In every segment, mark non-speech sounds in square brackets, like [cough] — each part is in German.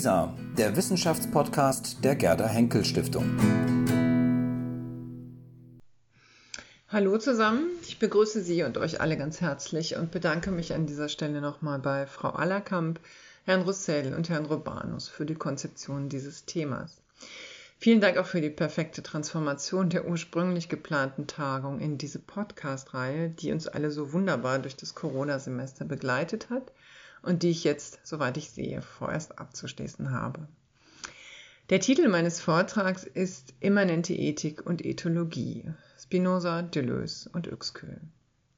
WISA, der Wissenschaftspodcast der Gerda Henkel Stiftung. Hallo zusammen, ich begrüße Sie und euch alle ganz herzlich und bedanke mich an dieser Stelle nochmal bei Frau Allerkamp, Herrn Russell und Herrn Robanus für die Konzeption dieses Themas. Vielen Dank auch für die perfekte Transformation der ursprünglich geplanten Tagung in diese Podcast-Reihe, die uns alle so wunderbar durch das Corona-Semester begleitet hat und die ich jetzt, soweit ich sehe, vorerst abzuschließen habe. Der Titel meines Vortrags ist Immanente Ethik und Ethologie, Spinoza, Deleuze und Uexküll.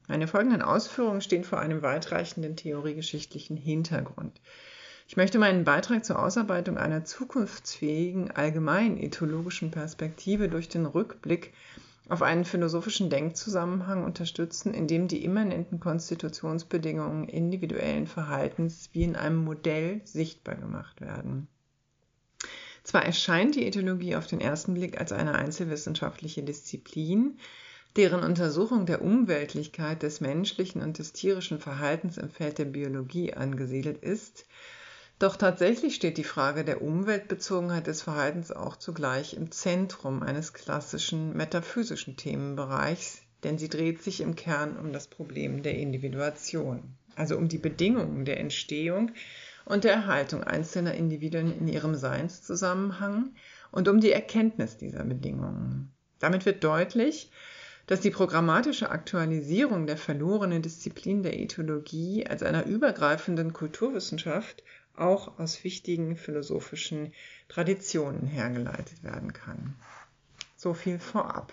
Meine folgenden Ausführungen stehen vor einem weitreichenden theoriegeschichtlichen Hintergrund. Ich möchte meinen Beitrag zur Ausarbeitung einer zukunftsfähigen allgemeinen ethologischen Perspektive durch den Rückblick auf einen philosophischen Denkzusammenhang unterstützen, in dem die immanenten Konstitutionsbedingungen individuellen Verhaltens wie in einem Modell sichtbar gemacht werden. Zwar erscheint die Ethologie auf den ersten Blick als eine einzelwissenschaftliche Disziplin, deren Untersuchung der Umweltlichkeit des menschlichen und des tierischen Verhaltens im Feld der Biologie angesiedelt ist, doch tatsächlich steht die Frage der Umweltbezogenheit des Verhaltens auch zugleich im Zentrum eines klassischen metaphysischen Themenbereichs, denn sie dreht sich im Kern um das Problem der Individuation, also um die Bedingungen der Entstehung und der Erhaltung einzelner Individuen in ihrem Seinszusammenhang und um die Erkenntnis dieser Bedingungen. Damit wird deutlich, dass die programmatische Aktualisierung der verlorenen Disziplin der Ethologie als einer übergreifenden Kulturwissenschaft auch aus wichtigen philosophischen Traditionen hergeleitet werden kann. So viel vorab.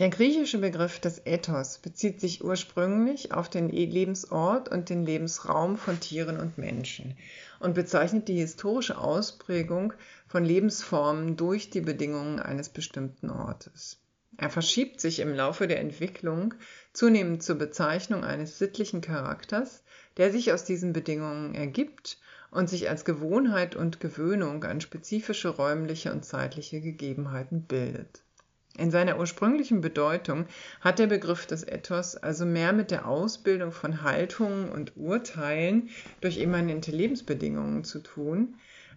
Der griechische Begriff des Ethos bezieht sich ursprünglich auf den Lebensort und den Lebensraum von Tieren und Menschen und bezeichnet die historische Ausprägung von Lebensformen durch die Bedingungen eines bestimmten Ortes. Er verschiebt sich im Laufe der Entwicklung zunehmend zur Bezeichnung eines sittlichen Charakters, der sich aus diesen Bedingungen ergibt und sich als Gewohnheit und Gewöhnung an spezifische räumliche und zeitliche Gegebenheiten bildet. In seiner ursprünglichen Bedeutung hat der Begriff des Ethos also mehr mit der Ausbildung von Haltungen und Urteilen durch immanente Lebensbedingungen zu tun,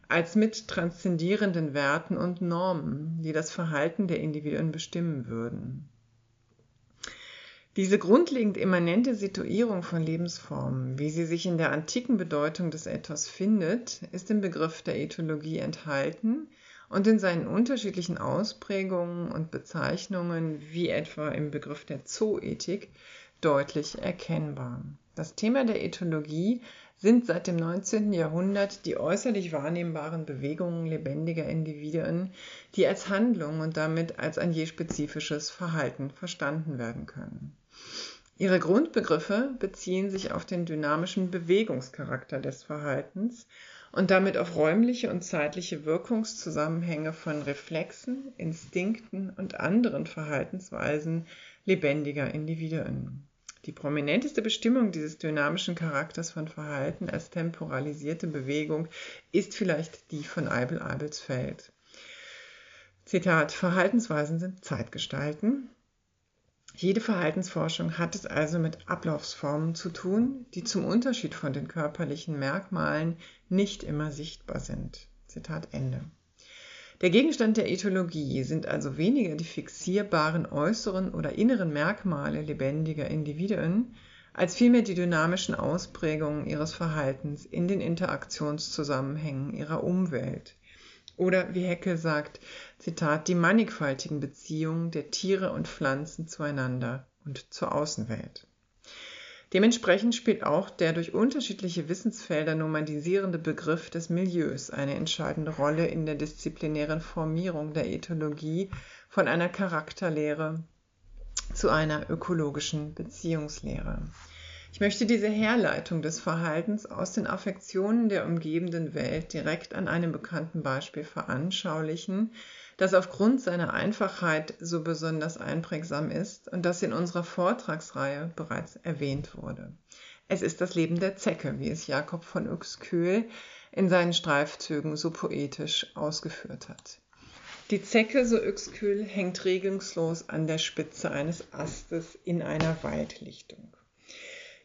als mit transzendierenden Werten und Normen, die das Verhalten der Individuen bestimmen würden. Diese grundlegend immanente Situierung von Lebensformen, wie sie sich in der antiken Bedeutung des Ethos findet, ist im Begriff der Ethologie enthalten und in seinen unterschiedlichen Ausprägungen und Bezeichnungen, wie etwa im Begriff der Zoethik, deutlich erkennbar. Das Thema der Ethologie sind seit dem 19. Jahrhundert die äußerlich wahrnehmbaren Bewegungen lebendiger Individuen, die als Handlung und damit als ein je spezifisches Verhalten verstanden werden können. Ihre Grundbegriffe beziehen sich auf den dynamischen Bewegungscharakter des Verhaltens und damit auf räumliche und zeitliche Wirkungszusammenhänge von Reflexen, Instinkten und anderen Verhaltensweisen lebendiger Individuen. Die prominenteste Bestimmung dieses dynamischen Charakters von Verhalten als temporalisierte Bewegung ist vielleicht die von Eibel Eibelsfeld. Zitat, Verhaltensweisen sind Zeitgestalten, jede Verhaltensforschung hat es also mit Ablaufsformen zu tun, die zum Unterschied von den körperlichen Merkmalen nicht immer sichtbar sind. Zitat Ende. Der Gegenstand der Ethologie sind also weniger die fixierbaren äußeren oder inneren Merkmale lebendiger Individuen, als vielmehr die dynamischen Ausprägungen ihres Verhaltens in den Interaktionszusammenhängen ihrer Umwelt, oder wie Heckel sagt, die mannigfaltigen Beziehungen der Tiere und Pflanzen zueinander und zur Außenwelt. Dementsprechend spielt auch der durch unterschiedliche Wissensfelder normalisierende Begriff des Milieus eine entscheidende Rolle in der disziplinären Formierung der Ethologie von einer Charakterlehre zu einer ökologischen Beziehungslehre. Ich möchte diese Herleitung des Verhaltens aus den Affektionen der umgebenden Welt direkt an einem bekannten Beispiel veranschaulichen, das aufgrund seiner Einfachheit so besonders einprägsam ist und das in unserer Vortragsreihe bereits erwähnt wurde. Es ist das Leben der Zecke, wie es Jakob von Uexküll in seinen Streifzügen so poetisch ausgeführt hat. Die Zecke, so Uexküll, hängt regungslos an der Spitze eines Astes in einer Waldlichtung.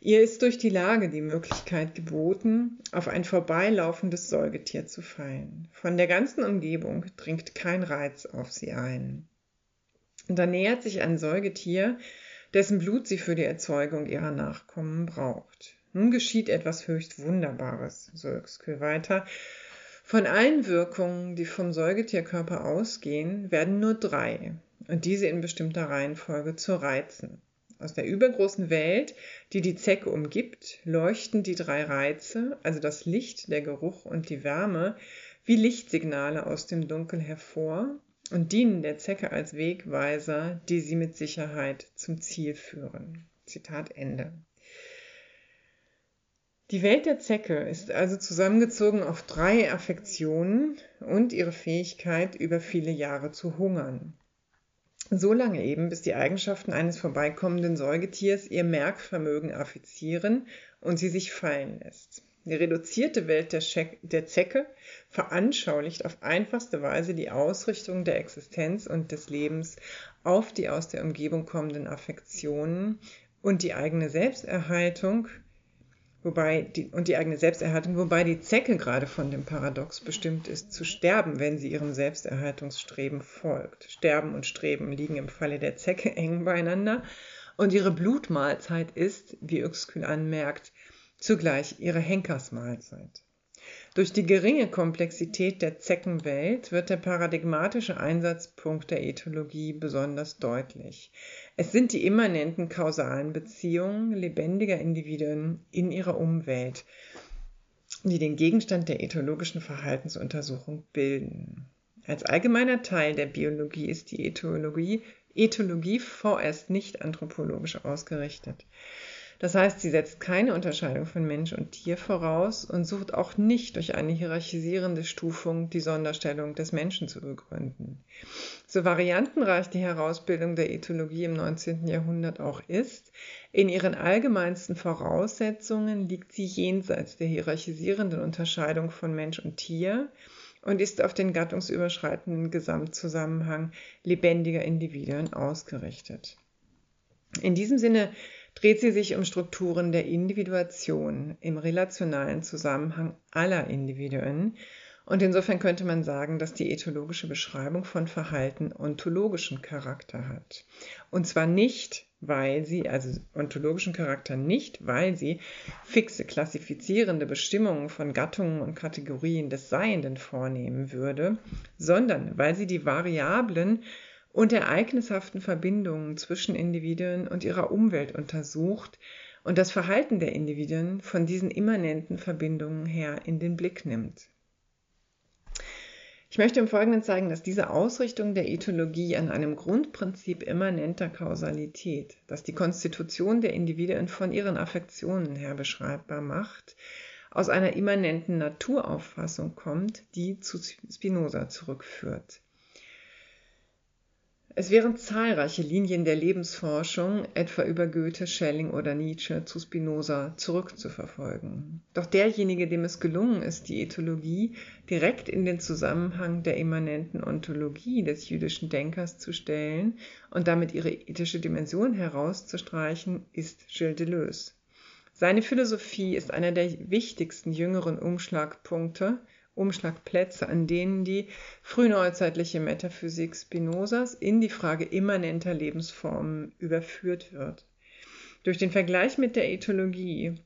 Ihr ist durch die Lage die Möglichkeit geboten, auf ein vorbeilaufendes Säugetier zu fallen. Von der ganzen Umgebung dringt kein Reiz auf sie ein. Und da nähert sich ein Säugetier, dessen Blut sie für die Erzeugung ihrer Nachkommen braucht. Nun geschieht etwas höchst Wunderbares, so Öxküll weiter. Von allen Wirkungen, die vom Säugetierkörper ausgehen, werden nur drei, und diese in bestimmter Reihenfolge zu Reizen. Aus der übergroßen Welt, die die Zecke umgibt, leuchten die drei Reize, also das Licht, der Geruch und die Wärme, wie Lichtsignale aus dem Dunkel hervor und dienen der Zecke als Wegweiser, die sie mit Sicherheit zum Ziel führen. Zitat Ende. Die Welt der Zecke ist also zusammengezogen auf drei Affektionen und ihre Fähigkeit, über viele Jahre zu hungern. So lange eben, bis die Eigenschaften eines vorbeikommenden Säugetiers ihr Merkvermögen affizieren und sie sich fallen lässt. Die reduzierte Welt der, der, Zecke veranschaulicht auf einfachste Weise die Ausrichtung der Existenz und des Lebens auf die aus der Umgebung kommenden Affektionen und die eigene Selbsterhaltung wobei die, und die eigene Selbsterhaltung, wobei die Zecke gerade von dem Paradox bestimmt ist, zu sterben, wenn sie ihrem Selbsterhaltungsstreben folgt. Sterben und Streben liegen im Falle der Zecke eng beieinander und ihre Blutmahlzeit ist, wie Uexküll anmerkt, zugleich ihre Henkersmahlzeit. Durch die geringe Komplexität der Zeckenwelt wird der paradigmatische Einsatzpunkt der Ethologie besonders deutlich. Es sind die immanenten kausalen Beziehungen lebendiger Individuen in ihrer Umwelt, die den Gegenstand der ethologischen Verhaltensuntersuchung bilden. Als allgemeiner Teil der Biologie ist die Ethologie, Ethologie vorerst nicht anthropologisch ausgerichtet. Das heißt, sie setzt keine Unterscheidung von Mensch und Tier voraus und sucht auch nicht durch eine hierarchisierende Stufung die Sonderstellung des Menschen zu begründen. So variantenreich die Herausbildung der Ethologie im 19. Jahrhundert auch ist, in ihren allgemeinsten Voraussetzungen liegt sie jenseits der hierarchisierenden Unterscheidung von Mensch und Tier und ist auf den gattungsüberschreitenden Gesamtzusammenhang lebendiger Individuen ausgerichtet. In diesem Sinne dreht sie sich um Strukturen der Individuation im relationalen Zusammenhang aller Individuen. Und insofern könnte man sagen, dass die ethologische Beschreibung von Verhalten ontologischen Charakter hat. Und zwar nicht, weil sie, also ontologischen Charakter nicht, weil sie fixe klassifizierende Bestimmungen von Gattungen und Kategorien des Seienden vornehmen würde, sondern weil sie die Variablen und ereignishaften Verbindungen zwischen Individuen und ihrer Umwelt untersucht und das Verhalten der Individuen von diesen immanenten Verbindungen her in den Blick nimmt. Ich möchte im Folgenden zeigen, dass diese Ausrichtung der Ethologie an einem Grundprinzip immanenter Kausalität, das die Konstitution der Individuen von ihren Affektionen her beschreibbar macht, aus einer immanenten Naturauffassung kommt, die zu Spinoza zurückführt. Es wären zahlreiche Linien der Lebensforschung, etwa über Goethe, Schelling oder Nietzsche, zu Spinoza zurückzuverfolgen. Doch derjenige, dem es gelungen ist, die Ethologie direkt in den Zusammenhang der immanenten Ontologie des jüdischen Denkers zu stellen und damit ihre ethische Dimension herauszustreichen, ist Gilles Deleuze. Seine Philosophie ist einer der wichtigsten jüngeren Umschlagpunkte Umschlagplätze, an denen die frühneuzeitliche Metaphysik Spinozas in die Frage immanenter Lebensformen überführt wird. Durch den Vergleich mit der Ethologie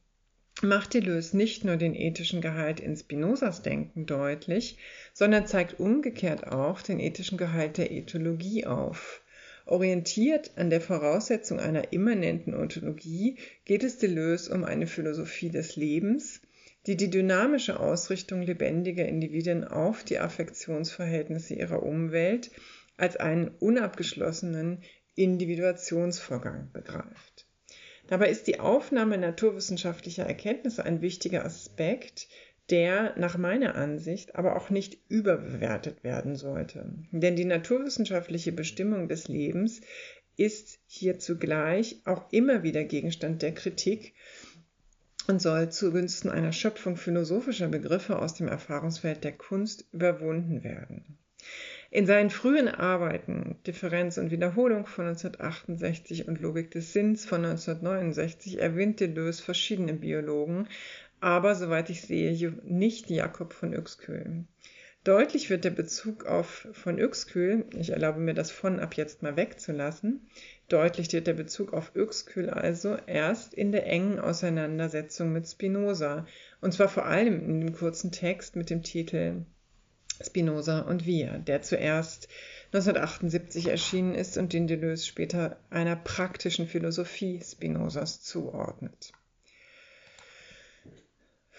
macht Deleuze nicht nur den ethischen Gehalt in Spinozas Denken deutlich, sondern zeigt umgekehrt auch den ethischen Gehalt der Ethologie auf. Orientiert an der Voraussetzung einer immanenten Ontologie geht es Deleuze um eine Philosophie des Lebens, die die dynamische Ausrichtung lebendiger Individuen auf die Affektionsverhältnisse ihrer Umwelt als einen unabgeschlossenen Individuationsvorgang begreift. Dabei ist die Aufnahme naturwissenschaftlicher Erkenntnisse ein wichtiger Aspekt, der nach meiner Ansicht aber auch nicht überbewertet werden sollte. Denn die naturwissenschaftliche Bestimmung des Lebens ist hier zugleich auch immer wieder Gegenstand der Kritik und soll zugunsten einer Schöpfung philosophischer Begriffe aus dem Erfahrungsfeld der Kunst überwunden werden. In seinen frühen Arbeiten Differenz und Wiederholung von 1968 und Logik des Sinns von 1969 erwähnt Deleuze verschiedene Biologen, aber soweit ich sehe, nicht Jakob von Uexküll. Deutlich wird der Bezug auf von Uexküll, ich erlaube mir das von ab jetzt mal wegzulassen, deutlich wird der Bezug auf Uexküll also erst in der engen Auseinandersetzung mit Spinoza, und zwar vor allem in dem kurzen Text mit dem Titel Spinoza und wir, der zuerst 1978 erschienen ist und den Deleuze später einer praktischen Philosophie Spinozas zuordnet.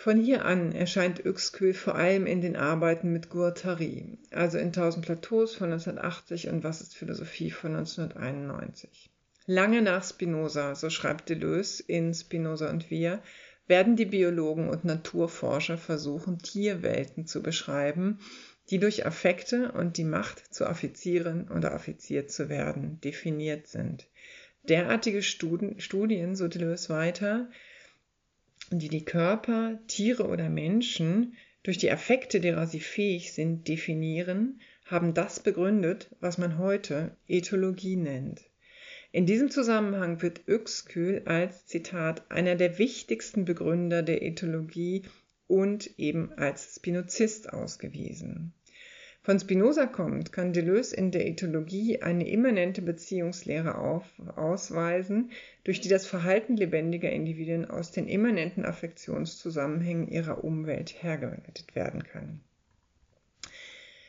Von hier an erscheint Uexküll vor allem in den Arbeiten mit Guattari, also in Tausend Plateaus von 1980 und Was ist Philosophie von 1991. Lange nach Spinoza, so schreibt Deleuze in Spinoza und wir, werden die Biologen und Naturforscher versuchen, Tierwelten zu beschreiben, die durch Affekte und die Macht zu offizieren oder offiziert zu werden definiert sind. Derartige Studien, so Deleuze weiter, die die Körper, Tiere oder Menschen durch die Affekte, derer sie fähig sind, definieren, haben das begründet, was man heute Ethologie nennt. In diesem Zusammenhang wird Uexküll als Zitat einer der wichtigsten Begründer der Ethologie und eben als Spinozist ausgewiesen. Von Spinoza kommt, kann Deleuze in der Ethologie eine immanente Beziehungslehre auf, ausweisen, durch die das Verhalten lebendiger Individuen aus den immanenten Affektionszusammenhängen ihrer Umwelt hergeleitet werden kann.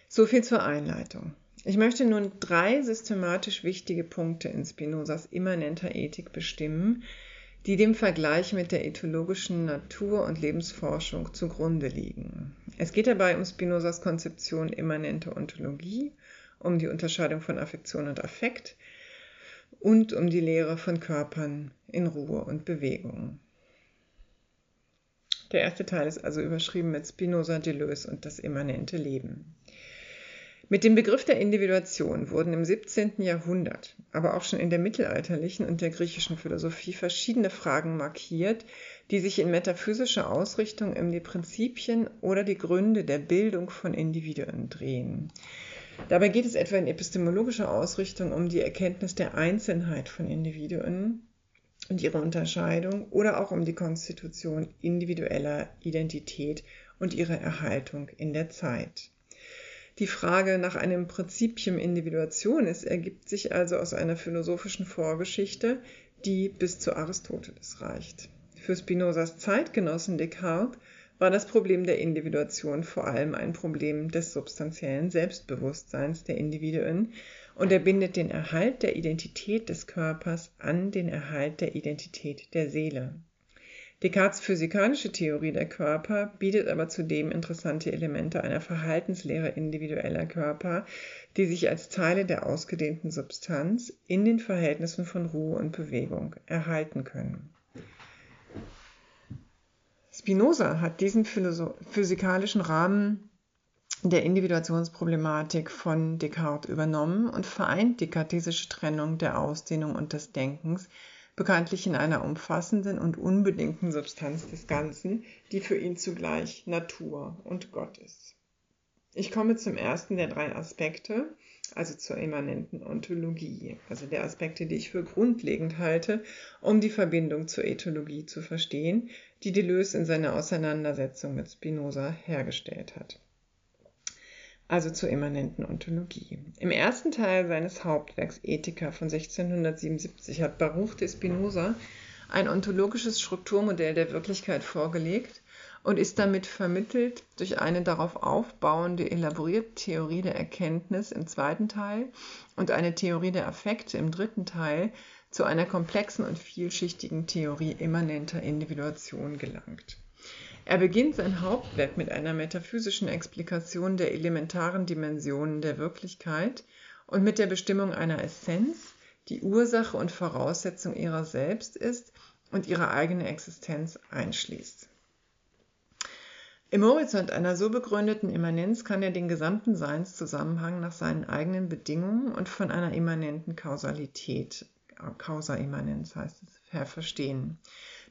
So viel zur Einleitung. Ich möchte nun drei systematisch wichtige Punkte in Spinozas immanenter Ethik bestimmen, die dem Vergleich mit der ethologischen Natur- und Lebensforschung zugrunde liegen. Es geht dabei um Spinozas Konzeption immanenter Ontologie, um die Unterscheidung von Affektion und Affekt und um die Lehre von Körpern in Ruhe und Bewegung. Der erste Teil ist also überschrieben mit Spinoza, Deleuze und das immanente Leben. Mit dem Begriff der Individuation wurden im 17. Jahrhundert, aber auch schon in der mittelalterlichen und der griechischen Philosophie verschiedene Fragen markiert, die sich in metaphysischer Ausrichtung um die Prinzipien oder die Gründe der Bildung von Individuen drehen. Dabei geht es etwa in epistemologischer Ausrichtung um die Erkenntnis der Einzelnheit von Individuen und ihre Unterscheidung oder auch um die Konstitution individueller Identität und ihre Erhaltung in der Zeit. Die Frage nach einem Prinzipium Individuationis ergibt sich also aus einer philosophischen Vorgeschichte, die bis zu Aristoteles reicht. Für Spinozas Zeitgenossen Descartes war das Problem der Individuation vor allem ein Problem des substanziellen Selbstbewusstseins der Individuen und er bindet den Erhalt der Identität des Körpers an den Erhalt der Identität der Seele. Descartes physikalische Theorie der Körper bietet aber zudem interessante Elemente einer Verhaltenslehre individueller Körper, die sich als Teile der ausgedehnten Substanz in den Verhältnissen von Ruhe und Bewegung erhalten können. Spinoza hat diesen physikalischen Rahmen der Individuationsproblematik von Descartes übernommen und vereint die kartesische Trennung der Ausdehnung und des Denkens bekanntlich in einer umfassenden und unbedingten Substanz des Ganzen, die für ihn zugleich Natur und Gott ist. Ich komme zum ersten der drei Aspekte, also zur immanenten Ontologie, also der Aspekte, die ich für grundlegend halte, um die Verbindung zur Ethologie zu verstehen, die Deleuze in seiner Auseinandersetzung mit Spinoza hergestellt hat also zur immanenten Ontologie. Im ersten Teil seines Hauptwerks Ethica von 1677 hat Baruch de Spinoza ein ontologisches Strukturmodell der Wirklichkeit vorgelegt und ist damit vermittelt durch eine darauf aufbauende elaborierte Theorie der Erkenntnis im zweiten Teil und eine Theorie der Affekte im dritten Teil zu einer komplexen und vielschichtigen Theorie immanenter Individuation gelangt. Er beginnt sein Hauptwerk mit einer metaphysischen Explikation der elementaren Dimensionen der Wirklichkeit und mit der Bestimmung einer Essenz, die Ursache und Voraussetzung ihrer selbst ist und ihre eigene Existenz einschließt. Im Horizont einer so begründeten Immanenz kann er den gesamten Seinszusammenhang nach seinen eigenen Bedingungen und von einer immanenten Kausalität, Kausaimmanenz heißt es, her verstehen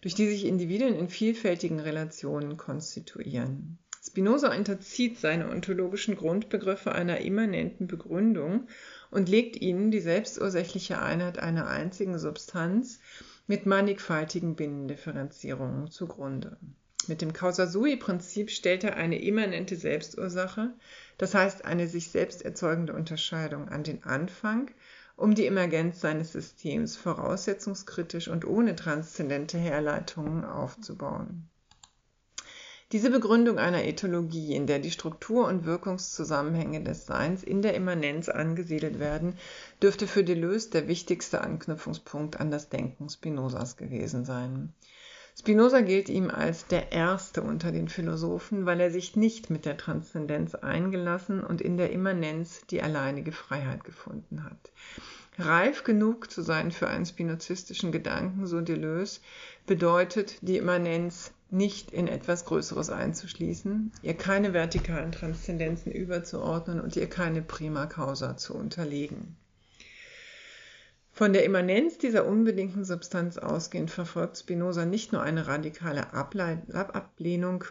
durch die sich Individuen in vielfältigen Relationen konstituieren. Spinoza unterzieht seine ontologischen Grundbegriffe einer immanenten Begründung und legt ihnen die selbstursächliche Einheit einer einzigen Substanz mit mannigfaltigen Binnendifferenzierungen zugrunde. Mit dem Causa-Sui-Prinzip stellt er eine immanente Selbstursache, das heißt eine sich selbst erzeugende Unterscheidung an den Anfang, um die Emergenz seines Systems voraussetzungskritisch und ohne transzendente Herleitungen aufzubauen. Diese Begründung einer Ethologie, in der die Struktur- und Wirkungszusammenhänge des Seins in der Immanenz angesiedelt werden, dürfte für Deleuze der wichtigste Anknüpfungspunkt an das Denken Spinozas gewesen sein. Spinoza gilt ihm als der Erste unter den Philosophen, weil er sich nicht mit der Transzendenz eingelassen und in der Immanenz die alleinige Freiheit gefunden hat. Reif genug zu sein für einen spinozistischen Gedanken, so Deleuze, bedeutet die Immanenz nicht in etwas Größeres einzuschließen, ihr keine vertikalen Transzendenzen überzuordnen und ihr keine Prima Causa zu unterlegen. Von der Immanenz dieser unbedingten Substanz ausgehend verfolgt Spinoza nicht nur eine radikale Ablehnung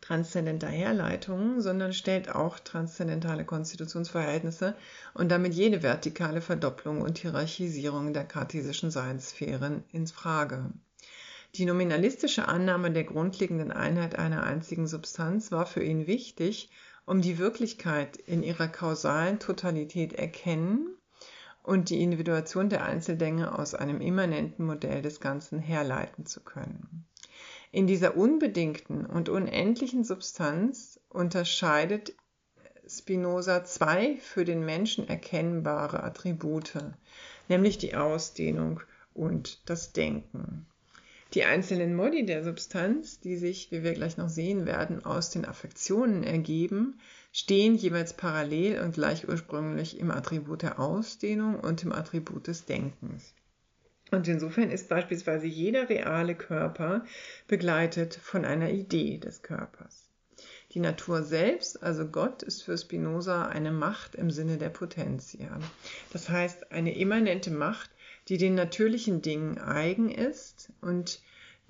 transzendenter Herleitungen, sondern stellt auch transzendentale Konstitutionsverhältnisse und damit jede vertikale Verdopplung und Hierarchisierung der kartesischen Seinssphären ins Frage. Die nominalistische Annahme der grundlegenden Einheit einer einzigen Substanz war für ihn wichtig, um die Wirklichkeit in ihrer kausalen Totalität erkennen und die Individuation der Einzeldinge aus einem immanenten Modell des Ganzen herleiten zu können. In dieser unbedingten und unendlichen Substanz unterscheidet Spinoza zwei für den Menschen erkennbare Attribute, nämlich die Ausdehnung und das Denken. Die einzelnen Modi der Substanz, die sich, wie wir gleich noch sehen werden, aus den Affektionen ergeben, stehen jeweils parallel und gleich ursprünglich im Attribut der Ausdehnung und im Attribut des Denkens. Und insofern ist beispielsweise jeder reale Körper begleitet von einer Idee des Körpers. Die Natur selbst, also Gott, ist für Spinoza eine Macht im Sinne der Potentia. Das heißt, eine immanente Macht, die den natürlichen Dingen eigen ist und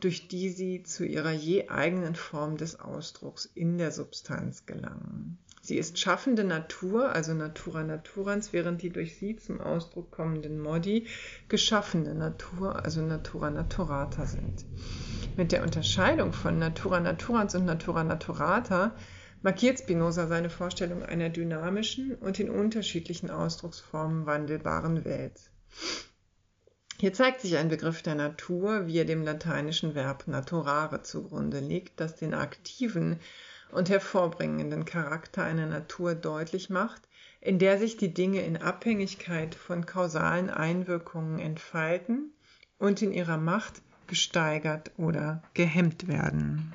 durch die sie zu ihrer je eigenen Form des Ausdrucks in der Substanz gelangen. Sie ist schaffende Natur, also Natura naturans, während die durch sie zum Ausdruck kommenden Modi geschaffene Natur, also Natura naturata sind. Mit der Unterscheidung von Natura naturans und Natura naturata markiert Spinoza seine Vorstellung einer dynamischen und in unterschiedlichen Ausdrucksformen wandelbaren Welt. Hier zeigt sich ein Begriff der Natur, wie er dem lateinischen Verb naturare zugrunde liegt, das den aktiven und hervorbringenden Charakter einer Natur deutlich macht, in der sich die Dinge in Abhängigkeit von kausalen Einwirkungen entfalten und in ihrer Macht gesteigert oder gehemmt werden.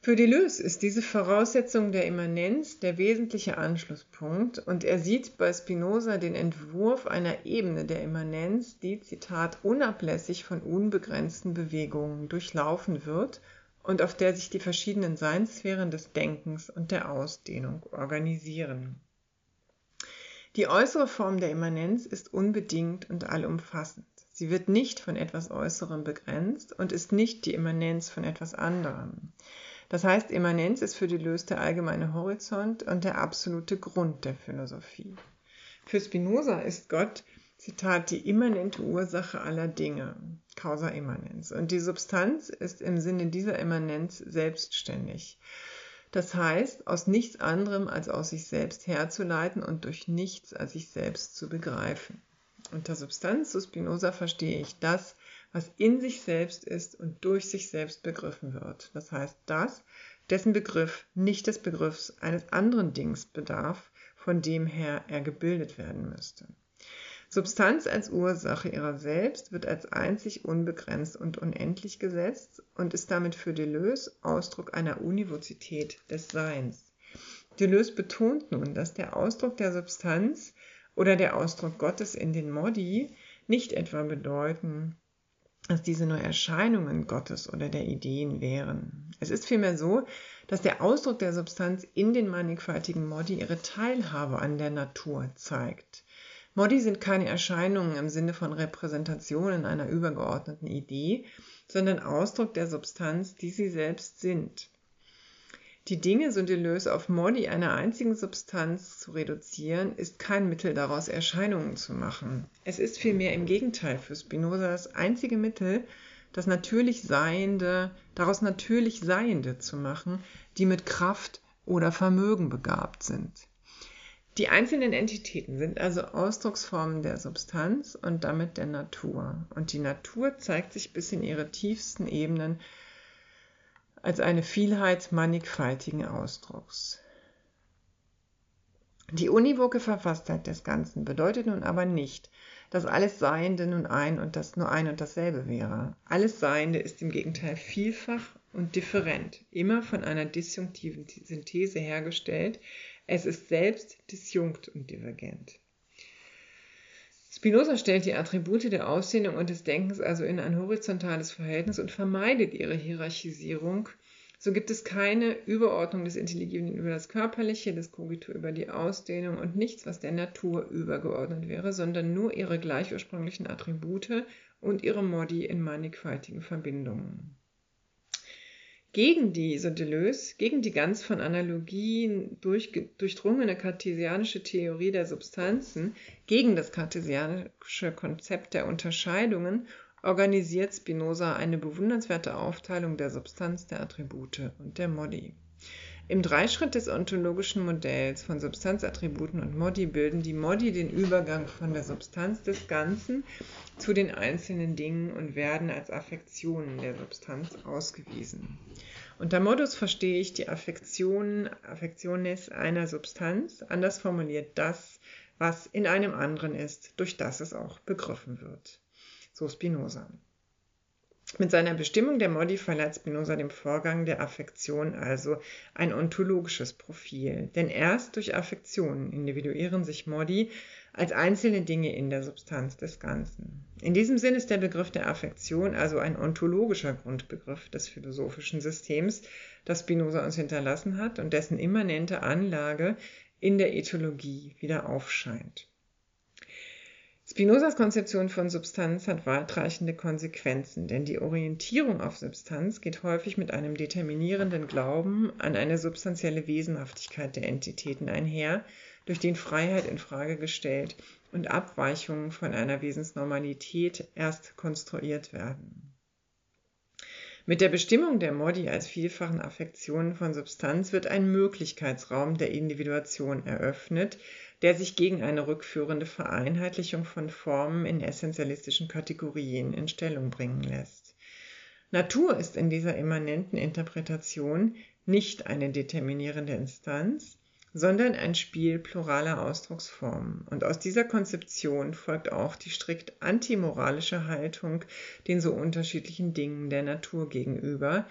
Für Deleuze ist diese Voraussetzung der Immanenz der wesentliche Anschlusspunkt und er sieht bei Spinoza den Entwurf einer Ebene der Immanenz, die, Zitat, unablässig von unbegrenzten Bewegungen durchlaufen wird und auf der sich die verschiedenen Seinssphären des Denkens und der Ausdehnung organisieren. Die äußere Form der Immanenz ist unbedingt und allumfassend. Sie wird nicht von etwas Äußerem begrenzt und ist nicht die Immanenz von etwas anderem. Das heißt, Immanenz ist für Deleuze der allgemeine Horizont und der absolute Grund der Philosophie. Für Spinoza ist Gott Zitat, die immanente Ursache aller Dinge, causa immanens. Und die Substanz ist im Sinne dieser Immanenz selbstständig. Das heißt, aus nichts anderem als aus sich selbst herzuleiten und durch nichts als sich selbst zu begreifen. Unter Substanz zu Spinoza verstehe ich das, was in sich selbst ist und durch sich selbst begriffen wird. Das heißt, das, dessen Begriff nicht des Begriffs eines anderen Dings bedarf, von dem her er gebildet werden müsste. Substanz als Ursache ihrer selbst wird als einzig unbegrenzt und unendlich gesetzt und ist damit für Deleuze Ausdruck einer Univozität des Seins. Deleuze betont nun, dass der Ausdruck der Substanz oder der Ausdruck Gottes in den Modi nicht etwa bedeuten, dass diese nur Erscheinungen Gottes oder der Ideen wären. Es ist vielmehr so, dass der Ausdruck der Substanz in den mannigfaltigen Modi ihre Teilhabe an der Natur zeigt. Modi sind keine Erscheinungen im Sinne von Repräsentationen einer übergeordneten Idee, sondern Ausdruck der Substanz, die sie selbst sind. Die Dinge so Deleuze auf Modi einer einzigen Substanz zu reduzieren, ist kein Mittel daraus Erscheinungen zu machen. Es ist vielmehr im Gegenteil für Spinoza das einzige Mittel, das natürlich Seiende, daraus natürlich Seiende zu machen, die mit Kraft oder Vermögen begabt sind. Die einzelnen Entitäten sind also Ausdrucksformen der Substanz und damit der Natur. Und die Natur zeigt sich bis in ihre tiefsten Ebenen als eine Vielheit mannigfaltigen Ausdrucks. Die univoke Verfasstheit des Ganzen bedeutet nun aber nicht, dass alles Seiende nun ein und das nur ein und dasselbe wäre. Alles Seiende ist im Gegenteil vielfach und different, immer von einer disjunktiven Synthese hergestellt. Es ist selbst disjunkt und divergent. Spinoza stellt die Attribute der Ausdehnung und des Denkens also in ein horizontales Verhältnis und vermeidet ihre Hierarchisierung so gibt es keine Überordnung des Intelligiblen über das Körperliche, des Cogito über die Ausdehnung und nichts, was der Natur übergeordnet wäre, sondern nur ihre gleich ursprünglichen Attribute und ihre Modi in mannigfaltigen Verbindungen. Gegen die, so Deleuze, gegen die ganz von Analogien durch, durchdrungene kartesianische Theorie der Substanzen, gegen das kartesianische Konzept der Unterscheidungen organisiert Spinoza eine bewundernswerte Aufteilung der Substanz, der Attribute und der Modi. Im Dreischritt des ontologischen Modells von Substanzattributen und Modi bilden die Modi den Übergang von der Substanz des Ganzen zu den einzelnen Dingen und werden als Affektionen der Substanz ausgewiesen. Unter Modus verstehe ich die Affektionen, Affektiones einer Substanz, anders formuliert das, was in einem anderen ist, durch das es auch begriffen wird so Spinoza. Mit seiner Bestimmung der Modi verleiht Spinoza dem Vorgang der Affektion also ein ontologisches Profil, denn erst durch Affektionen individuieren sich Modi als einzelne Dinge in der Substanz des Ganzen. In diesem Sinn ist der Begriff der Affektion also ein ontologischer Grundbegriff des philosophischen Systems, das Spinoza uns hinterlassen hat und dessen immanente Anlage in der Ethologie wieder aufscheint. Spinozas Konzeption von Substanz hat weitreichende Konsequenzen, denn die Orientierung auf Substanz geht häufig mit einem determinierenden Glauben an eine substanzielle Wesenhaftigkeit der Entitäten einher, durch den Freiheit in Frage gestellt und Abweichungen von einer Wesensnormalität erst konstruiert werden. Mit der Bestimmung der Modi als vielfachen Affektionen von Substanz wird ein Möglichkeitsraum der Individuation eröffnet, der sich gegen eine rückführende Vereinheitlichung von Formen in essentialistischen Kategorien in Stellung bringen lässt. Natur ist in dieser immanenten Interpretation nicht eine determinierende Instanz, sondern ein Spiel pluraler Ausdrucksformen. Und aus dieser Konzeption folgt auch die strikt antimoralische Haltung den so unterschiedlichen Dingen der Natur gegenüber,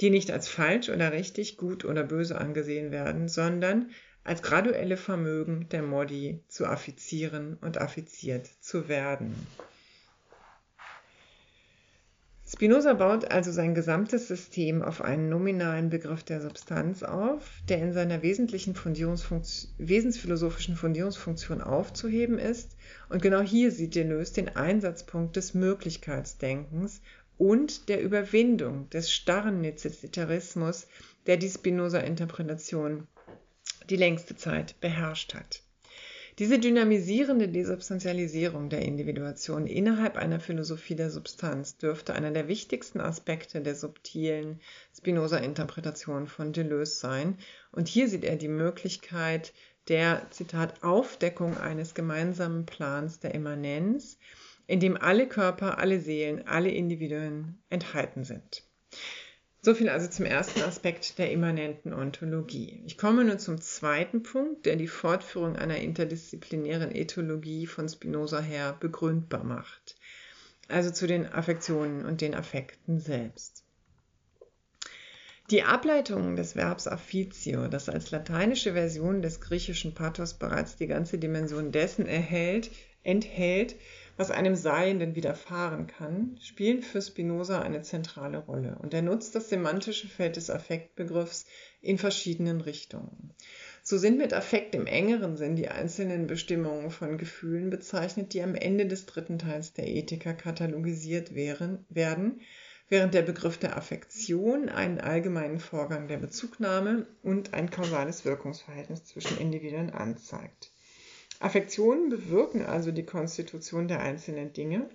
die nicht als falsch oder richtig, gut oder böse angesehen werden, sondern als graduelle Vermögen der Modi zu affizieren und affiziert zu werden. Spinoza baut also sein gesamtes System auf einen nominalen Begriff der Substanz auf, der in seiner wesentlichen wesensphilosophischen Fundierungsfunktion aufzuheben ist. Und genau hier sieht Deleuze den Einsatzpunkt des Möglichkeitsdenkens und der Überwindung des starren Nezessitarismus, der die Spinoza-Interpretation die längste Zeit beherrscht hat. Diese dynamisierende Desubstantialisierung der Individuation innerhalb einer Philosophie der Substanz dürfte einer der wichtigsten Aspekte der subtilen Spinoza-Interpretation von Deleuze sein. Und hier sieht er die Möglichkeit der, Zitat, Aufdeckung eines gemeinsamen Plans der Immanenz, in dem alle Körper, alle Seelen, alle Individuen enthalten sind. So viel also zum ersten Aspekt der immanenten Ontologie. Ich komme nun zum zweiten Punkt, der die Fortführung einer interdisziplinären Ethologie von Spinoza her begründbar macht. Also zu den Affektionen und den Affekten selbst. Die Ableitung des Verbs affitio, das als lateinische Version des griechischen Pathos bereits die ganze Dimension dessen erhält, enthält, was einem Seienden widerfahren kann, spielen für Spinoza eine zentrale Rolle und er nutzt das semantische Feld des Affektbegriffs in verschiedenen Richtungen. So sind mit Affekt im engeren Sinn die einzelnen Bestimmungen von Gefühlen bezeichnet, die am Ende des dritten Teils der Ethiker katalogisiert werden, während der Begriff der Affektion einen allgemeinen Vorgang der Bezugnahme und ein kausales Wirkungsverhältnis zwischen Individuen anzeigt. Affektionen bewirken also die Konstitution der einzelnen Dinge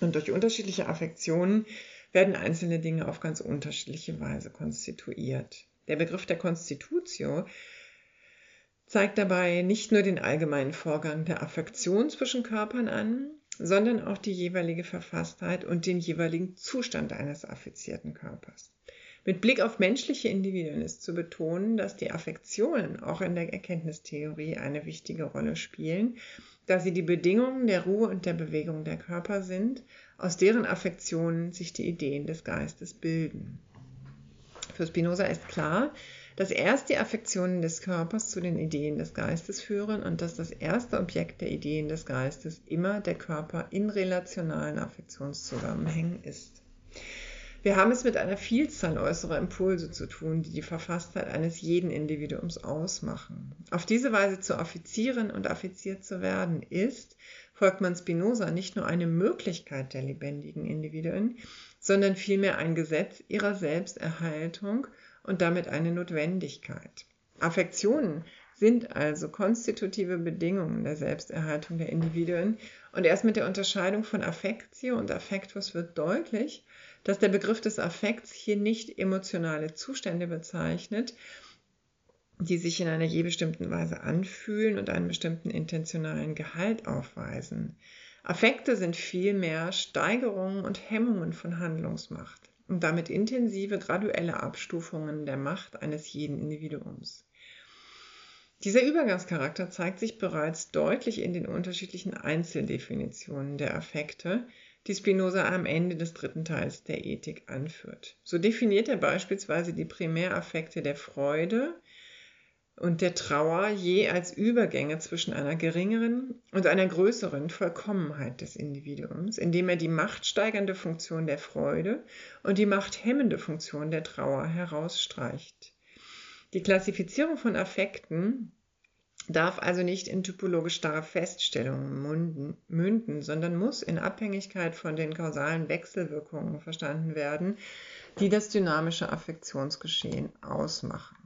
und durch unterschiedliche Affektionen werden einzelne Dinge auf ganz unterschiedliche Weise konstituiert. Der Begriff der Constitutio zeigt dabei nicht nur den allgemeinen Vorgang der Affektion zwischen Körpern an, sondern auch die jeweilige Verfasstheit und den jeweiligen Zustand eines affizierten Körpers. Mit Blick auf menschliche Individuen ist zu betonen, dass die Affektionen auch in der Erkenntnistheorie eine wichtige Rolle spielen, da sie die Bedingungen der Ruhe und der Bewegung der Körper sind, aus deren Affektionen sich die Ideen des Geistes bilden. Für Spinoza ist klar, dass erst die Affektionen des Körpers zu den Ideen des Geistes führen und dass das erste Objekt der Ideen des Geistes immer der Körper in relationalen Affektionszusammenhängen ist. Wir haben es mit einer Vielzahl äußerer Impulse zu tun, die die Verfasstheit eines jeden Individuums ausmachen. Auf diese Weise zu affizieren und affiziert zu werden ist, folgt man Spinoza, nicht nur eine Möglichkeit der lebendigen Individuen, sondern vielmehr ein Gesetz ihrer Selbsterhaltung und damit eine Notwendigkeit. Affektionen sind also konstitutive Bedingungen der Selbsterhaltung der Individuen und erst mit der Unterscheidung von Affektio und Affektus wird deutlich, dass der Begriff des Affekts hier nicht emotionale Zustände bezeichnet, die sich in einer je bestimmten Weise anfühlen und einen bestimmten intentionalen Gehalt aufweisen. Affekte sind vielmehr Steigerungen und Hemmungen von Handlungsmacht und damit intensive graduelle Abstufungen der Macht eines jeden Individuums. Dieser Übergangscharakter zeigt sich bereits deutlich in den unterschiedlichen Einzeldefinitionen der Affekte, die Spinoza am Ende des dritten Teils der Ethik anführt. So definiert er beispielsweise die Primäraffekte der Freude, und der Trauer je als Übergänge zwischen einer geringeren und einer größeren Vollkommenheit des Individuums, indem er die machtsteigernde Funktion der Freude und die machthemmende Funktion der Trauer herausstreicht. Die Klassifizierung von Affekten darf also nicht in typologisch starre Feststellungen münden, sondern muss in Abhängigkeit von den kausalen Wechselwirkungen verstanden werden, die das dynamische Affektionsgeschehen ausmachen.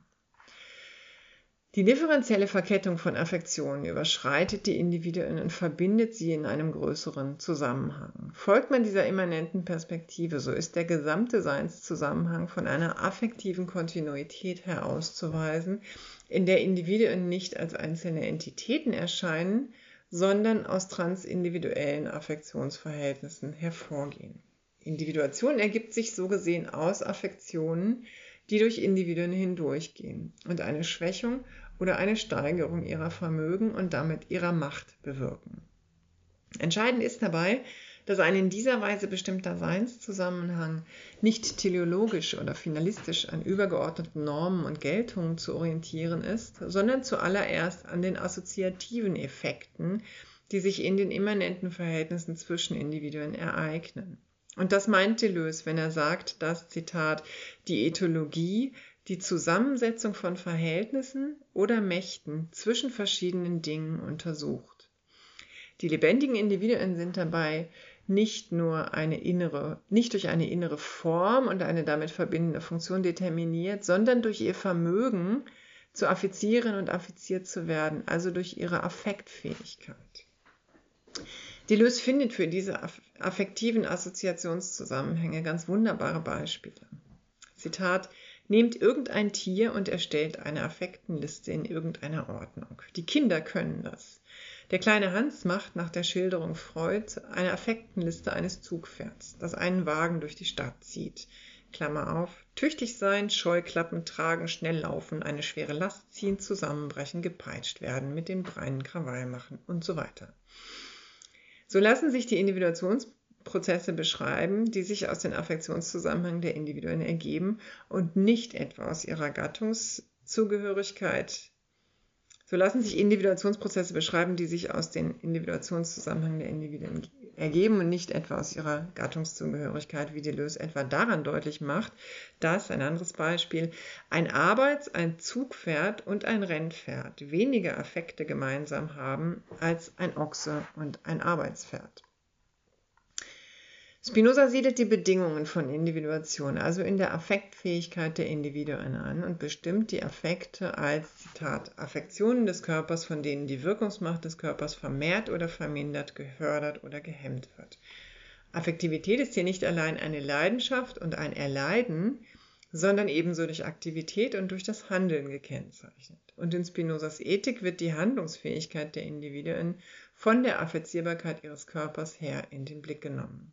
Die differenzielle Verkettung von Affektionen überschreitet die Individuen und verbindet sie in einem größeren Zusammenhang. Folgt man dieser immanenten Perspektive, so ist der gesamte Seinszusammenhang von einer affektiven Kontinuität herauszuweisen, in der Individuen nicht als einzelne Entitäten erscheinen, sondern aus transindividuellen Affektionsverhältnissen hervorgehen. Individuation ergibt sich so gesehen aus Affektionen, die durch Individuen hindurchgehen und eine Schwächung oder eine Steigerung ihrer Vermögen und damit ihrer Macht bewirken. Entscheidend ist dabei, dass ein in dieser Weise bestimmter Seinszusammenhang nicht teleologisch oder finalistisch an übergeordneten Normen und Geltungen zu orientieren ist, sondern zuallererst an den assoziativen Effekten, die sich in den immanenten Verhältnissen zwischen Individuen ereignen. Und das meint Deleuze, wenn er sagt, dass, Zitat, die Ethologie die Zusammensetzung von Verhältnissen oder Mächten zwischen verschiedenen Dingen untersucht. Die lebendigen Individuen sind dabei nicht nur eine innere, nicht durch eine innere Form und eine damit verbindende Funktion determiniert, sondern durch ihr Vermögen zu affizieren und affiziert zu werden, also durch ihre Affektfähigkeit. Deleuze findet für diese affektiven Assoziationszusammenhänge ganz wunderbare Beispiele. Zitat, nehmt irgendein Tier und erstellt eine Affektenliste in irgendeiner Ordnung. Die Kinder können das. Der kleine Hans macht nach der Schilderung Freud eine Affektenliste eines Zugpferds, das einen Wagen durch die Stadt zieht. Klammer auf, tüchtig sein, Scheuklappen tragen, schnell laufen, eine schwere Last ziehen, zusammenbrechen, gepeitscht werden, mit den Beinen Krawall machen und so weiter. So lassen sich die Individuationsprozesse beschreiben, die sich aus den Affektionszusammenhängen der Individuen ergeben und nicht etwa aus ihrer Gattungszugehörigkeit. So lassen sich Individuationsprozesse beschreiben, die sich aus den Individuationszusammenhängen der Individuen ergeben und nicht etwa aus ihrer Gattungszugehörigkeit, wie Deleuze etwa daran deutlich macht, dass, ein anderes Beispiel, ein Arbeits-, ein Zugpferd und ein Rennpferd weniger Affekte gemeinsam haben als ein Ochse und ein Arbeitspferd. Spinoza siedelt die Bedingungen von Individuation, also in der Affektfähigkeit der Individuen an und bestimmt die Affekte als, Zitat, Affektionen des Körpers, von denen die Wirkungsmacht des Körpers vermehrt oder vermindert, gefördert oder gehemmt wird. Affektivität ist hier nicht allein eine Leidenschaft und ein Erleiden, sondern ebenso durch Aktivität und durch das Handeln gekennzeichnet. Und in Spinozas Ethik wird die Handlungsfähigkeit der Individuen von der Affizierbarkeit ihres Körpers her in den Blick genommen.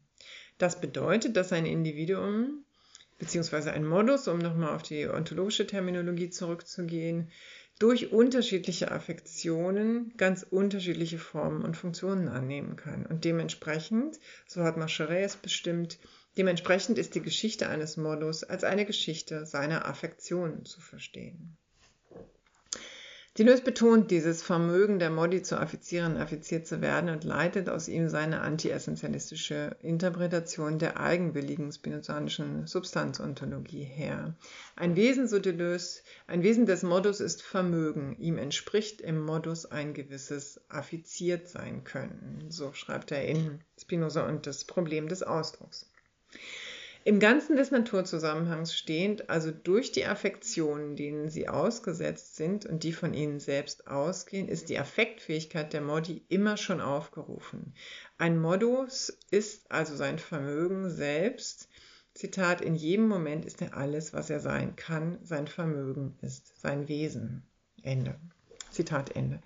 Das bedeutet, dass ein Individuum beziehungsweise ein Modus, um nochmal auf die ontologische Terminologie zurückzugehen, durch unterschiedliche Affektionen ganz unterschiedliche Formen und Funktionen annehmen kann. Und dementsprechend, so hat Marcheret es bestimmt, dementsprechend ist die Geschichte eines Modus als eine Geschichte seiner Affektionen zu verstehen. Deleuze betont dieses Vermögen der Modi zu affizieren, affiziert zu werden und leitet aus ihm seine anti-essentialistische Interpretation der eigenwilligen spinozanischen Substanzontologie her. Ein Wesen, so Deleuze, ein Wesen des Modus ist Vermögen. Ihm entspricht im Modus ein gewisses affiziert sein können. So schreibt er in Spinoza und das Problem des Ausdrucks. Im Ganzen des Naturzusammenhangs stehend, also durch die Affektionen, denen sie ausgesetzt sind und die von ihnen selbst ausgehen, ist die Affektfähigkeit der Modi immer schon aufgerufen. Ein Modus ist also sein Vermögen selbst. Zitat, in jedem Moment ist er alles, was er sein kann. Sein Vermögen ist sein Wesen. Ende. Zitat Ende.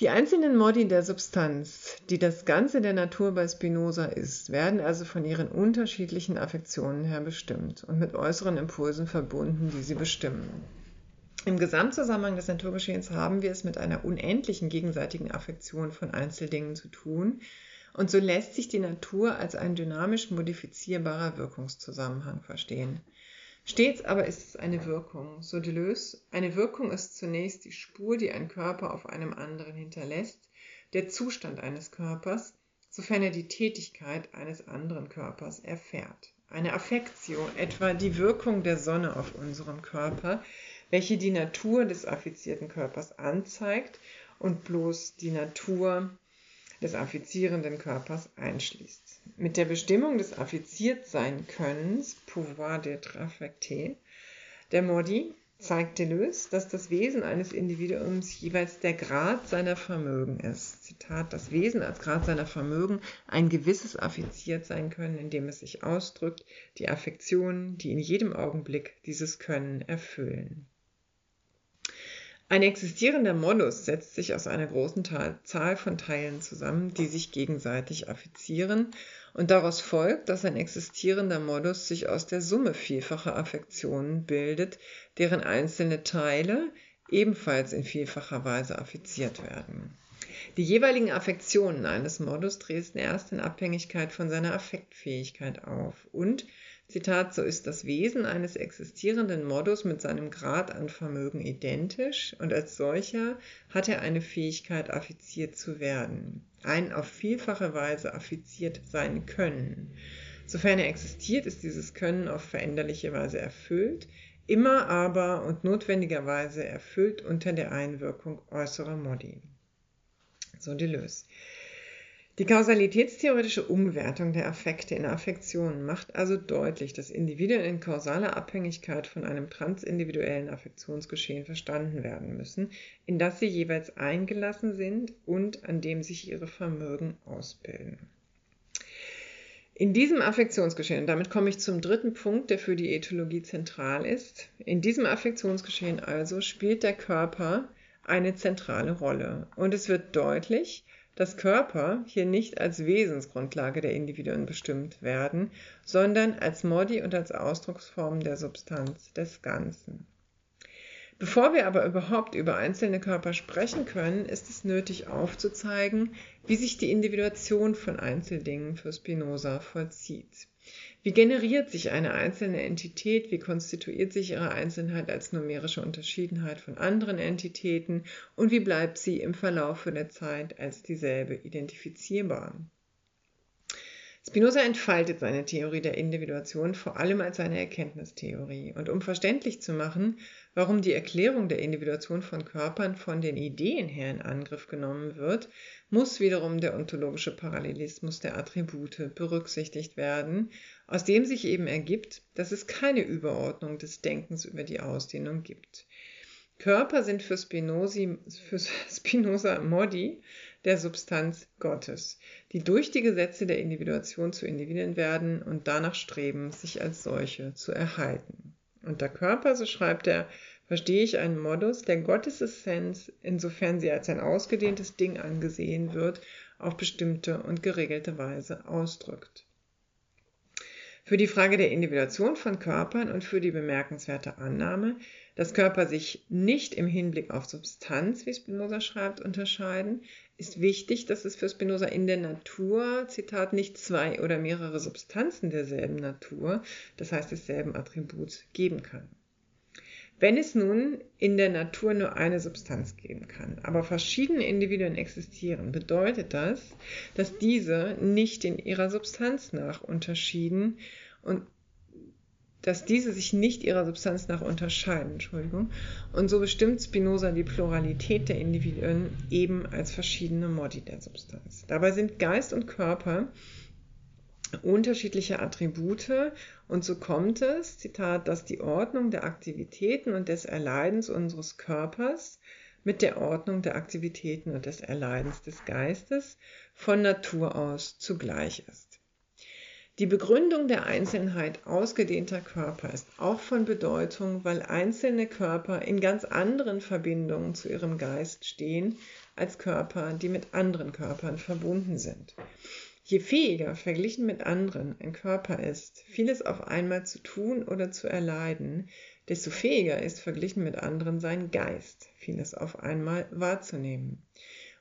Die einzelnen Modi der Substanz, die das Ganze der Natur bei Spinoza ist, werden also von ihren unterschiedlichen Affektionen her bestimmt und mit äußeren Impulsen verbunden, die sie bestimmen. Im Gesamtzusammenhang des Naturgeschehens haben wir es mit einer unendlichen gegenseitigen Affektion von Einzeldingen zu tun, und so lässt sich die Natur als ein dynamisch modifizierbarer Wirkungszusammenhang verstehen. Stets aber ist es eine Wirkung, so Deleuze. Eine Wirkung ist zunächst die Spur, die ein Körper auf einem anderen hinterlässt, der Zustand eines Körpers, sofern er die Tätigkeit eines anderen Körpers erfährt. Eine Affektio, etwa die Wirkung der Sonne auf unserem Körper, welche die Natur des affizierten Körpers anzeigt und bloß die Natur des affizierenden Körpers einschließt. Mit der Bestimmung des Affiziertsein-Könnens, pouvoir d'être affecté, der Modi zeigt Deleuze, dass das Wesen eines Individuums jeweils der Grad seiner Vermögen ist. Zitat, das Wesen als Grad seiner Vermögen ein gewisses affiziert sein können, indem es sich ausdrückt, die Affektionen, die in jedem Augenblick dieses Können erfüllen. Ein existierender Modus setzt sich aus einer großen Zahl von Teilen zusammen, die sich gegenseitig affizieren, und daraus folgt, dass ein existierender Modus sich aus der Summe vielfacher Affektionen bildet, deren einzelne Teile ebenfalls in vielfacher Weise affiziert werden. Die jeweiligen Affektionen eines Modus treten erst in Abhängigkeit von seiner Affektfähigkeit auf und Zitat, so ist das Wesen eines existierenden Modus mit seinem Grad an Vermögen identisch und als solcher hat er eine Fähigkeit, affiziert zu werden, ein auf vielfache Weise affiziert sein Können. Sofern er existiert, ist dieses Können auf veränderliche Weise erfüllt, immer aber und notwendigerweise erfüllt unter der Einwirkung äußerer Modi. So Deleuze. Die kausalitätstheoretische Umwertung der Affekte in Affektionen macht also deutlich, dass Individuen in kausaler Abhängigkeit von einem transindividuellen Affektionsgeschehen verstanden werden müssen, in das sie jeweils eingelassen sind und an dem sich ihre Vermögen ausbilden. In diesem Affektionsgeschehen, damit komme ich zum dritten Punkt, der für die Ethologie zentral ist, in diesem Affektionsgeschehen also spielt der Körper eine zentrale Rolle und es wird deutlich, dass Körper hier nicht als Wesensgrundlage der Individuen bestimmt werden, sondern als Modi und als Ausdrucksform der Substanz des Ganzen. Bevor wir aber überhaupt über einzelne Körper sprechen können, ist es nötig aufzuzeigen, wie sich die Individuation von Einzeldingen für Spinoza vollzieht. Wie generiert sich eine einzelne Entität? Wie konstituiert sich ihre Einzelheit als numerische Unterschiedenheit von anderen Entitäten? Und wie bleibt sie im Verlaufe der Zeit als dieselbe identifizierbar? Spinoza entfaltet seine Theorie der Individuation vor allem als seine Erkenntnistheorie. Und um verständlich zu machen, warum die Erklärung der Individuation von Körpern von den Ideen her in Angriff genommen wird, muss wiederum der ontologische Parallelismus der Attribute berücksichtigt werden, aus dem sich eben ergibt, dass es keine Überordnung des Denkens über die Ausdehnung gibt. Körper sind für, Spinozi, für [laughs] Spinoza Modi der Substanz Gottes, die durch die Gesetze der Individuation zu Individuen werden und danach streben, sich als solche zu erhalten. Unter Körper, so schreibt er, verstehe ich einen Modus, der Gottes Essenz, insofern sie als ein ausgedehntes Ding angesehen wird, auf bestimmte und geregelte Weise ausdrückt. Für die Frage der Individuation von Körpern und für die bemerkenswerte Annahme, dass Körper sich nicht im Hinblick auf Substanz, wie Spinoza schreibt, unterscheiden, ist wichtig, dass es für Spinoza in der Natur, Zitat, nicht zwei oder mehrere Substanzen derselben Natur, das heißt desselben Attributs, geben kann. Wenn es nun in der Natur nur eine Substanz geben kann, aber verschiedene Individuen existieren, bedeutet das, dass diese nicht in ihrer Substanz nach unterschieden und dass diese sich nicht ihrer Substanz nach unterscheiden, Entschuldigung, und so bestimmt Spinoza die Pluralität der Individuen eben als verschiedene Modi der Substanz. Dabei sind Geist und Körper unterschiedliche Attribute und so kommt es, Zitat, dass die Ordnung der Aktivitäten und des Erleidens unseres Körpers mit der Ordnung der Aktivitäten und des Erleidens des Geistes von Natur aus zugleich ist. Die Begründung der Einzelnheit ausgedehnter Körper ist auch von Bedeutung, weil einzelne Körper in ganz anderen Verbindungen zu ihrem Geist stehen als Körper, die mit anderen Körpern verbunden sind. Je fähiger verglichen mit anderen ein Körper ist, vieles auf einmal zu tun oder zu erleiden, desto fähiger ist verglichen mit anderen sein Geist, vieles auf einmal wahrzunehmen.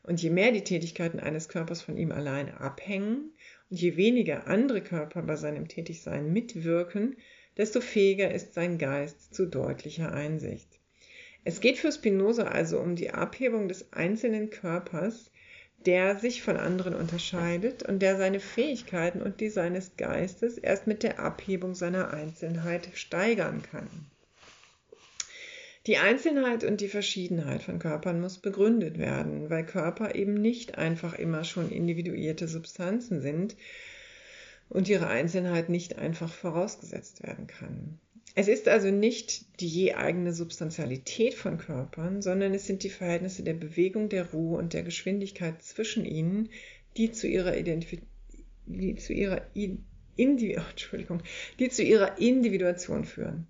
Und je mehr die Tätigkeiten eines Körpers von ihm allein abhängen und je weniger andere Körper bei seinem Tätigsein mitwirken, desto fähiger ist sein Geist zu deutlicher Einsicht. Es geht für Spinoza also um die Abhebung des einzelnen Körpers, der sich von anderen unterscheidet und der seine Fähigkeiten und die seines Geistes erst mit der Abhebung seiner Einzelnheit steigern kann. Die Einzelnheit und die Verschiedenheit von Körpern muss begründet werden, weil Körper eben nicht einfach immer schon individuierte Substanzen sind und ihre Einzelnheit nicht einfach vorausgesetzt werden kann. Es ist also nicht die je eigene Substantialität von Körpern, sondern es sind die Verhältnisse der Bewegung, der Ruhe und der Geschwindigkeit zwischen ihnen, die zu ihrer, Identif die zu ihrer, Indi [laughs] Entschuldigung, die zu ihrer Individuation führen.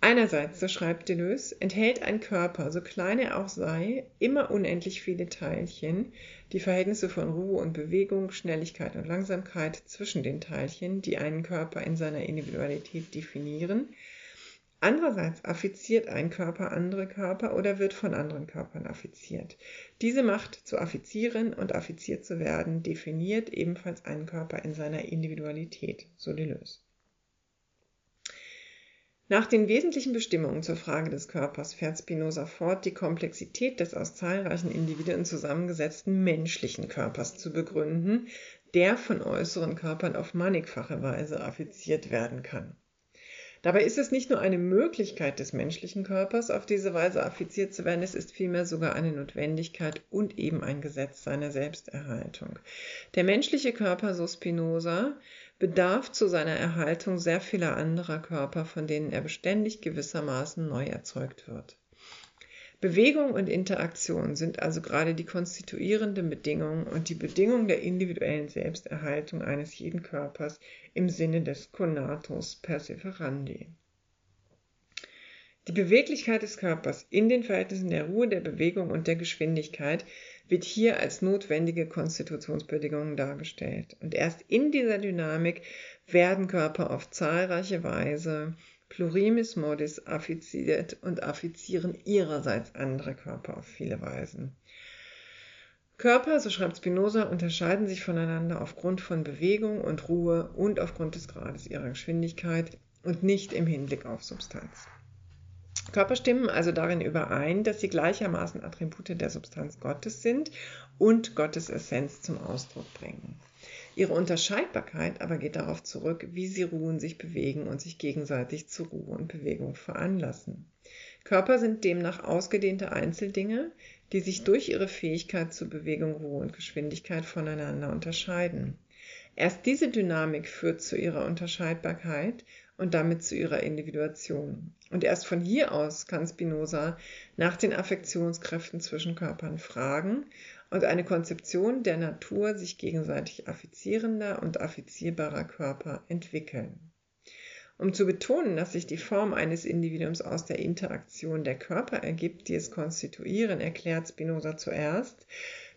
Einerseits, so schreibt Deleuze, enthält ein Körper, so klein er auch sei, immer unendlich viele Teilchen, die Verhältnisse von Ruhe und Bewegung, Schnelligkeit und Langsamkeit zwischen den Teilchen, die einen Körper in seiner Individualität definieren. Andererseits affiziert ein Körper andere Körper oder wird von anderen Körpern affiziert. Diese Macht zu affizieren und affiziert zu werden definiert ebenfalls einen Körper in seiner Individualität, so Deleuze. Nach den wesentlichen Bestimmungen zur Frage des Körpers fährt Spinoza fort, die Komplexität des aus zahlreichen Individuen zusammengesetzten menschlichen Körpers zu begründen, der von äußeren Körpern auf mannigfache Weise affiziert werden kann. Dabei ist es nicht nur eine Möglichkeit des menschlichen Körpers, auf diese Weise affiziert zu werden, es ist vielmehr sogar eine Notwendigkeit und eben ein Gesetz seiner Selbsterhaltung. Der menschliche Körper, so Spinoza, bedarf zu seiner Erhaltung sehr vieler anderer Körper, von denen er beständig gewissermaßen neu erzeugt wird. Bewegung und Interaktion sind also gerade die konstituierenden Bedingungen und die Bedingung der individuellen Selbsterhaltung eines jeden Körpers im Sinne des Conatus perseverandi. Die Beweglichkeit des Körpers in den Verhältnissen der Ruhe, der Bewegung und der Geschwindigkeit wird hier als notwendige Konstitutionsbedingungen dargestellt. Und erst in dieser Dynamik werden Körper auf zahlreiche Weise plurimis modis affiziert und affizieren ihrerseits andere Körper auf viele Weisen. Körper, so schreibt Spinoza, unterscheiden sich voneinander aufgrund von Bewegung und Ruhe und aufgrund des Grades ihrer Geschwindigkeit und nicht im Hinblick auf Substanz. Körper stimmen also darin überein, dass sie gleichermaßen Attribute der Substanz Gottes sind und Gottes Essenz zum Ausdruck bringen. Ihre Unterscheidbarkeit aber geht darauf zurück, wie sie ruhen, sich bewegen und sich gegenseitig zu Ruhe und Bewegung veranlassen. Körper sind demnach ausgedehnte Einzeldinge, die sich durch ihre Fähigkeit zu Bewegung, Ruhe und Geschwindigkeit voneinander unterscheiden. Erst diese Dynamik führt zu ihrer Unterscheidbarkeit und damit zu ihrer Individuation. Und erst von hier aus kann Spinoza nach den Affektionskräften zwischen Körpern fragen und eine Konzeption der Natur sich gegenseitig affizierender und affizierbarer Körper entwickeln. Um zu betonen, dass sich die Form eines Individuums aus der Interaktion der Körper ergibt, die es konstituieren, erklärt Spinoza zuerst,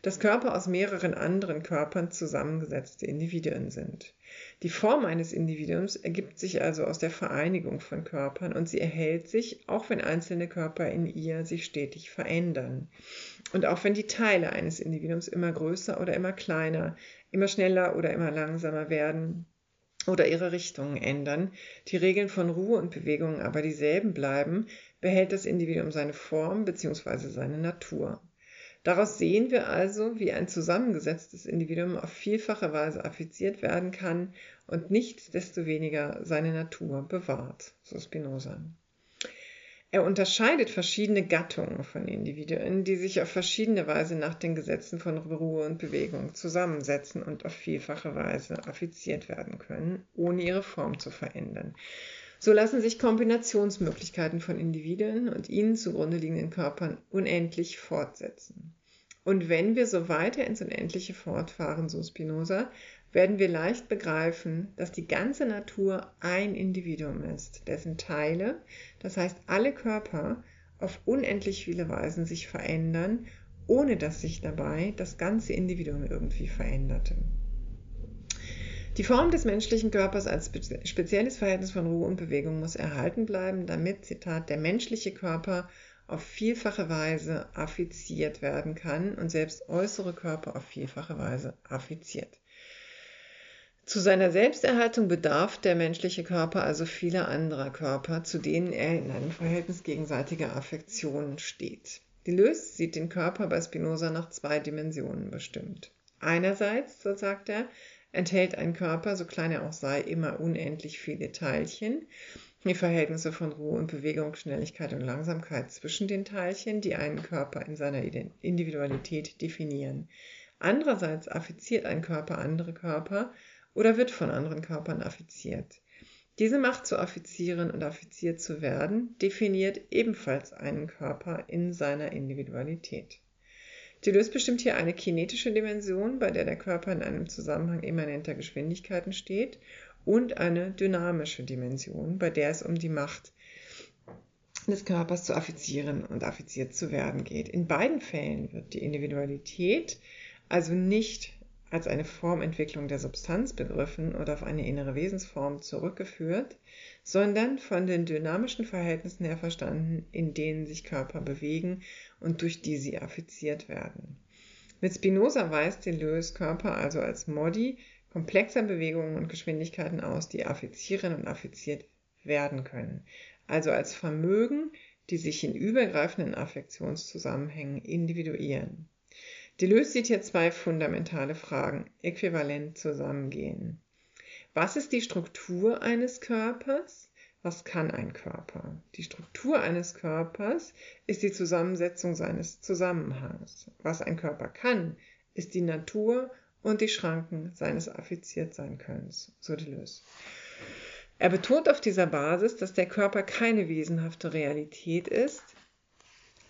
dass Körper aus mehreren anderen Körpern zusammengesetzte Individuen sind. Die Form eines Individuums ergibt sich also aus der Vereinigung von Körpern und sie erhält sich, auch wenn einzelne Körper in ihr sich stetig verändern. Und auch wenn die Teile eines Individuums immer größer oder immer kleiner, immer schneller oder immer langsamer werden oder ihre Richtungen ändern, die Regeln von Ruhe und Bewegung aber dieselben bleiben, behält das Individuum seine Form bzw. seine Natur. Daraus sehen wir also, wie ein zusammengesetztes Individuum auf vielfache Weise affiziert werden kann und nichtsdestoweniger seine Natur bewahrt, so Spinoza. Er unterscheidet verschiedene Gattungen von Individuen, die sich auf verschiedene Weise nach den Gesetzen von Ruhe und Bewegung zusammensetzen und auf vielfache Weise affiziert werden können, ohne ihre Form zu verändern. So lassen sich Kombinationsmöglichkeiten von Individuen und ihnen zugrunde liegenden Körpern unendlich fortsetzen. Und wenn wir so weiter ins Unendliche fortfahren, so Spinoza, werden wir leicht begreifen, dass die ganze Natur ein Individuum ist, dessen Teile, das heißt alle Körper, auf unendlich viele Weisen sich verändern, ohne dass sich dabei das ganze Individuum irgendwie veränderte. Die Form des menschlichen Körpers als spezielles Verhältnis von Ruhe und Bewegung muss erhalten bleiben, damit, Zitat, der menschliche Körper auf vielfache Weise affiziert werden kann und selbst äußere Körper auf vielfache Weise affiziert. Zu seiner Selbsterhaltung bedarf der menschliche Körper also vieler anderer Körper, zu denen er in einem Verhältnis gegenseitiger Affektion steht. Deleuze sieht den Körper bei Spinoza nach zwei Dimensionen bestimmt. Einerseits, so sagt er, enthält ein Körper, so klein er auch sei, immer unendlich viele Teilchen. Die Verhältnisse von Ruhe und Bewegung, Schnelligkeit und Langsamkeit zwischen den Teilchen, die einen Körper in seiner Individualität definieren. Andererseits affiziert ein Körper andere Körper oder wird von anderen Körpern affiziert. Diese Macht zu affizieren und affiziert zu werden, definiert ebenfalls einen Körper in seiner Individualität. Deleuze bestimmt hier eine kinetische Dimension, bei der der Körper in einem Zusammenhang immanenter Geschwindigkeiten steht, und eine dynamische Dimension, bei der es um die Macht des Körpers zu affizieren und affiziert zu werden geht. In beiden Fällen wird die Individualität also nicht als eine Formentwicklung der Substanz begriffen oder auf eine innere Wesensform zurückgeführt, sondern von den dynamischen Verhältnissen her verstanden, in denen sich Körper bewegen und durch die sie affiziert werden. Mit Spinoza weist Deleuze Körper also als Modi komplexer Bewegungen und Geschwindigkeiten aus, die affizieren und affiziert werden können, also als Vermögen, die sich in übergreifenden Affektionszusammenhängen individuieren. Deleuze sieht hier zwei fundamentale Fragen äquivalent zusammengehen. Was ist die Struktur eines Körpers? Was kann ein Körper? Die Struktur eines Körpers ist die Zusammensetzung seines Zusammenhangs. Was ein Körper kann, ist die Natur und die Schranken seines Affiziertsein-Könnens, so Deleuze. Er betont auf dieser Basis, dass der Körper keine wesenhafte Realität ist,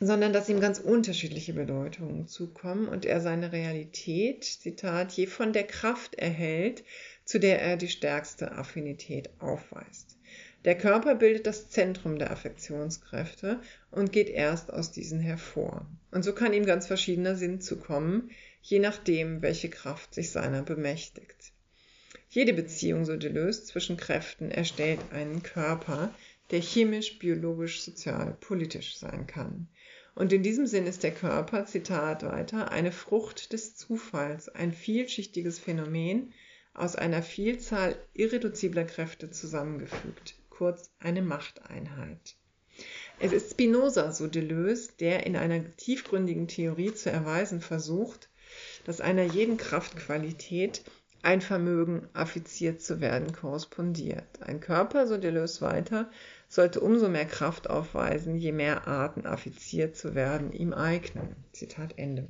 sondern dass ihm ganz unterschiedliche Bedeutungen zukommen und er seine Realität, Zitat, je von der Kraft erhält, zu der er die stärkste Affinität aufweist. Der Körper bildet das Zentrum der Affektionskräfte und geht erst aus diesen hervor. Und so kann ihm ganz verschiedener Sinn zukommen, je nachdem, welche Kraft sich seiner bemächtigt. Jede Beziehung, so Deleuze, zwischen Kräften erstellt einen Körper, der chemisch, biologisch, sozial, politisch sein kann. Und in diesem Sinn ist der Körper, Zitat weiter, eine Frucht des Zufalls, ein vielschichtiges Phänomen aus einer Vielzahl irreduzibler Kräfte zusammengefügt, kurz eine Machteinheit. Es ist Spinoza, so Deleuze, der in einer tiefgründigen Theorie zu erweisen versucht, dass einer jeden Kraftqualität ein Vermögen, affiziert zu werden, korrespondiert. Ein Körper, so Deleuze weiter, sollte umso mehr Kraft aufweisen, je mehr Arten affiziert zu werden ihm eignen. Zitat Ende.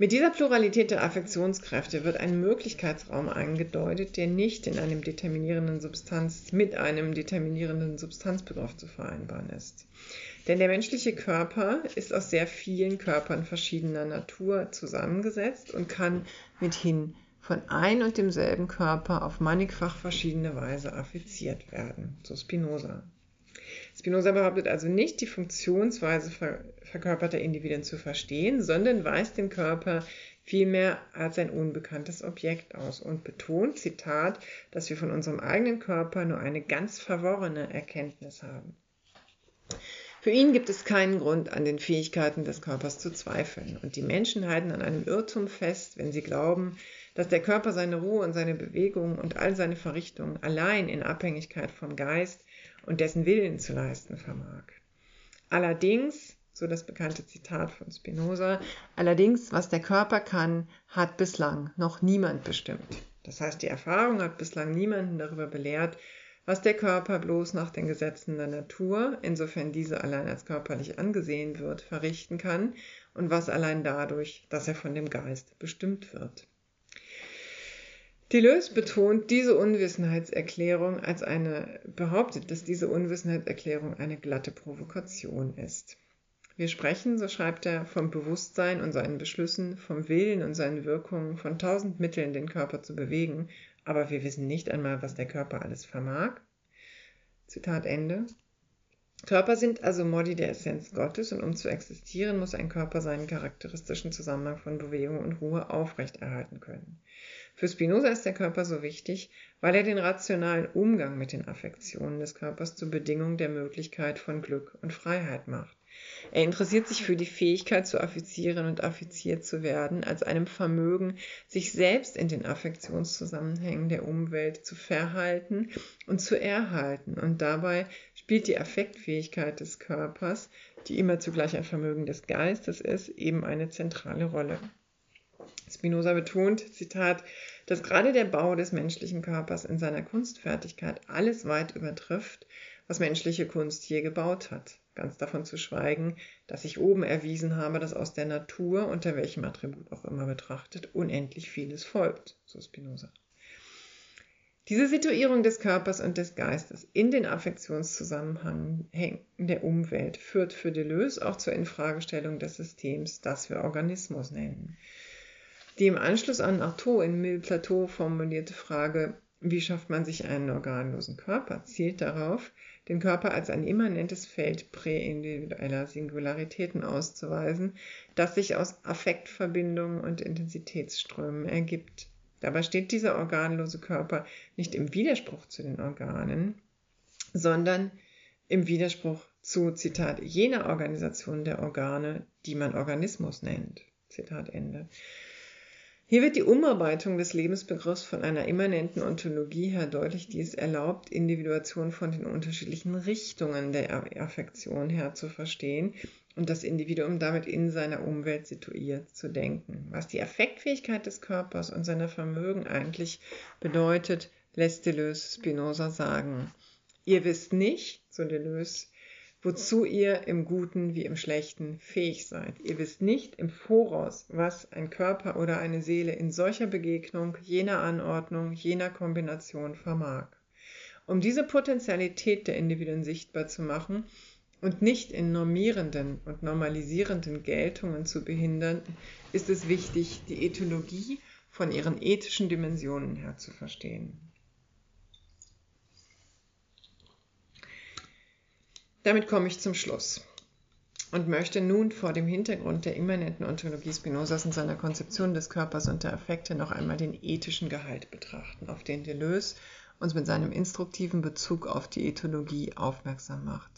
Mit dieser Pluralität der Affektionskräfte wird ein Möglichkeitsraum angedeutet, der nicht in einem determinierenden Substanz mit einem determinierenden Substanzbegriff zu vereinbaren ist. Denn der menschliche Körper ist aus sehr vielen Körpern verschiedener Natur zusammengesetzt und kann mithin von ein und demselben Körper auf mannigfach verschiedene Weise affiziert werden. So Spinoza. Spinoza behauptet also nicht, die Funktionsweise verkörperter Individuen zu verstehen, sondern weist den Körper vielmehr als ein unbekanntes Objekt aus und betont, Zitat, dass wir von unserem eigenen Körper nur eine ganz verworrene Erkenntnis haben. Für ihn gibt es keinen Grund, an den Fähigkeiten des Körpers zu zweifeln. Und die Menschen halten an einem Irrtum fest, wenn sie glauben, dass der Körper seine Ruhe und seine Bewegung und all seine Verrichtungen allein in Abhängigkeit vom Geist und dessen Willen zu leisten vermag. Allerdings, so das bekannte Zitat von Spinoza, allerdings, was der Körper kann, hat bislang noch niemand bestimmt. Das heißt, die Erfahrung hat bislang niemanden darüber belehrt, was der Körper bloß nach den Gesetzen der Natur, insofern diese allein als körperlich angesehen wird, verrichten kann und was allein dadurch, dass er von dem Geist bestimmt wird. Deleuze betont diese Unwissenheitserklärung als eine, behauptet, dass diese Unwissenheitserklärung eine glatte Provokation ist. Wir sprechen, so schreibt er, vom Bewusstsein und seinen Beschlüssen, vom Willen und seinen Wirkungen, von tausend Mitteln, den Körper zu bewegen, aber wir wissen nicht einmal, was der Körper alles vermag. Zitat Ende. Körper sind also Modi der Essenz Gottes und um zu existieren, muss ein Körper seinen charakteristischen Zusammenhang von Bewegung und Ruhe aufrechterhalten können. Für Spinoza ist der Körper so wichtig, weil er den rationalen Umgang mit den Affektionen des Körpers zur Bedingung der Möglichkeit von Glück und Freiheit macht. Er interessiert sich für die Fähigkeit zu affizieren und affiziert zu werden, als einem Vermögen, sich selbst in den Affektionszusammenhängen der Umwelt zu verhalten und zu erhalten. Und dabei spielt die Affektfähigkeit des Körpers, die immer zugleich ein Vermögen des Geistes ist, eben eine zentrale Rolle. Spinoza betont, Zitat, dass gerade der Bau des menschlichen Körpers in seiner Kunstfertigkeit alles weit übertrifft, was menschliche Kunst je gebaut hat. Ganz davon zu schweigen, dass ich oben erwiesen habe, dass aus der Natur, unter welchem Attribut auch immer betrachtet, unendlich vieles folgt, so Spinoza. Diese Situierung des Körpers und des Geistes in den Affektionszusammenhängen der Umwelt führt für Deleuze auch zur Infragestellung des Systems, das wir Organismus nennen. Die im Anschluss an Artaud in Mille Plateau formulierte Frage, wie schafft man sich einen organlosen Körper, zielt darauf, den Körper als ein immanentes Feld präindividueller Singularitäten auszuweisen, das sich aus Affektverbindungen und Intensitätsströmen ergibt. Dabei steht dieser organlose Körper nicht im Widerspruch zu den Organen, sondern im Widerspruch zu, Zitat, jener Organisation der Organe, die man Organismus nennt. Zitat Ende. Hier wird die Umarbeitung des Lebensbegriffs von einer immanenten Ontologie her deutlich, die es erlaubt, Individuation von den unterschiedlichen Richtungen der Affektion her zu verstehen und das Individuum damit in seiner Umwelt situiert zu denken. Was die Affektfähigkeit des Körpers und seiner Vermögen eigentlich bedeutet, lässt Deleuze Spinoza sagen. Ihr wisst nicht, so Deleuze, wozu ihr im Guten wie im Schlechten fähig seid. Ihr wisst nicht im Voraus, was ein Körper oder eine Seele in solcher Begegnung, jener Anordnung, jener Kombination vermag. Um diese Potentialität der Individuen sichtbar zu machen und nicht in normierenden und normalisierenden Geltungen zu behindern, ist es wichtig, die Ethologie von ihren ethischen Dimensionen her zu verstehen. Damit komme ich zum Schluss und möchte nun vor dem Hintergrund der immanenten Ontologie Spinozas in seiner Konzeption des Körpers und der Affekte noch einmal den ethischen Gehalt betrachten, auf den Deleuze uns mit seinem instruktiven Bezug auf die Ethologie aufmerksam macht.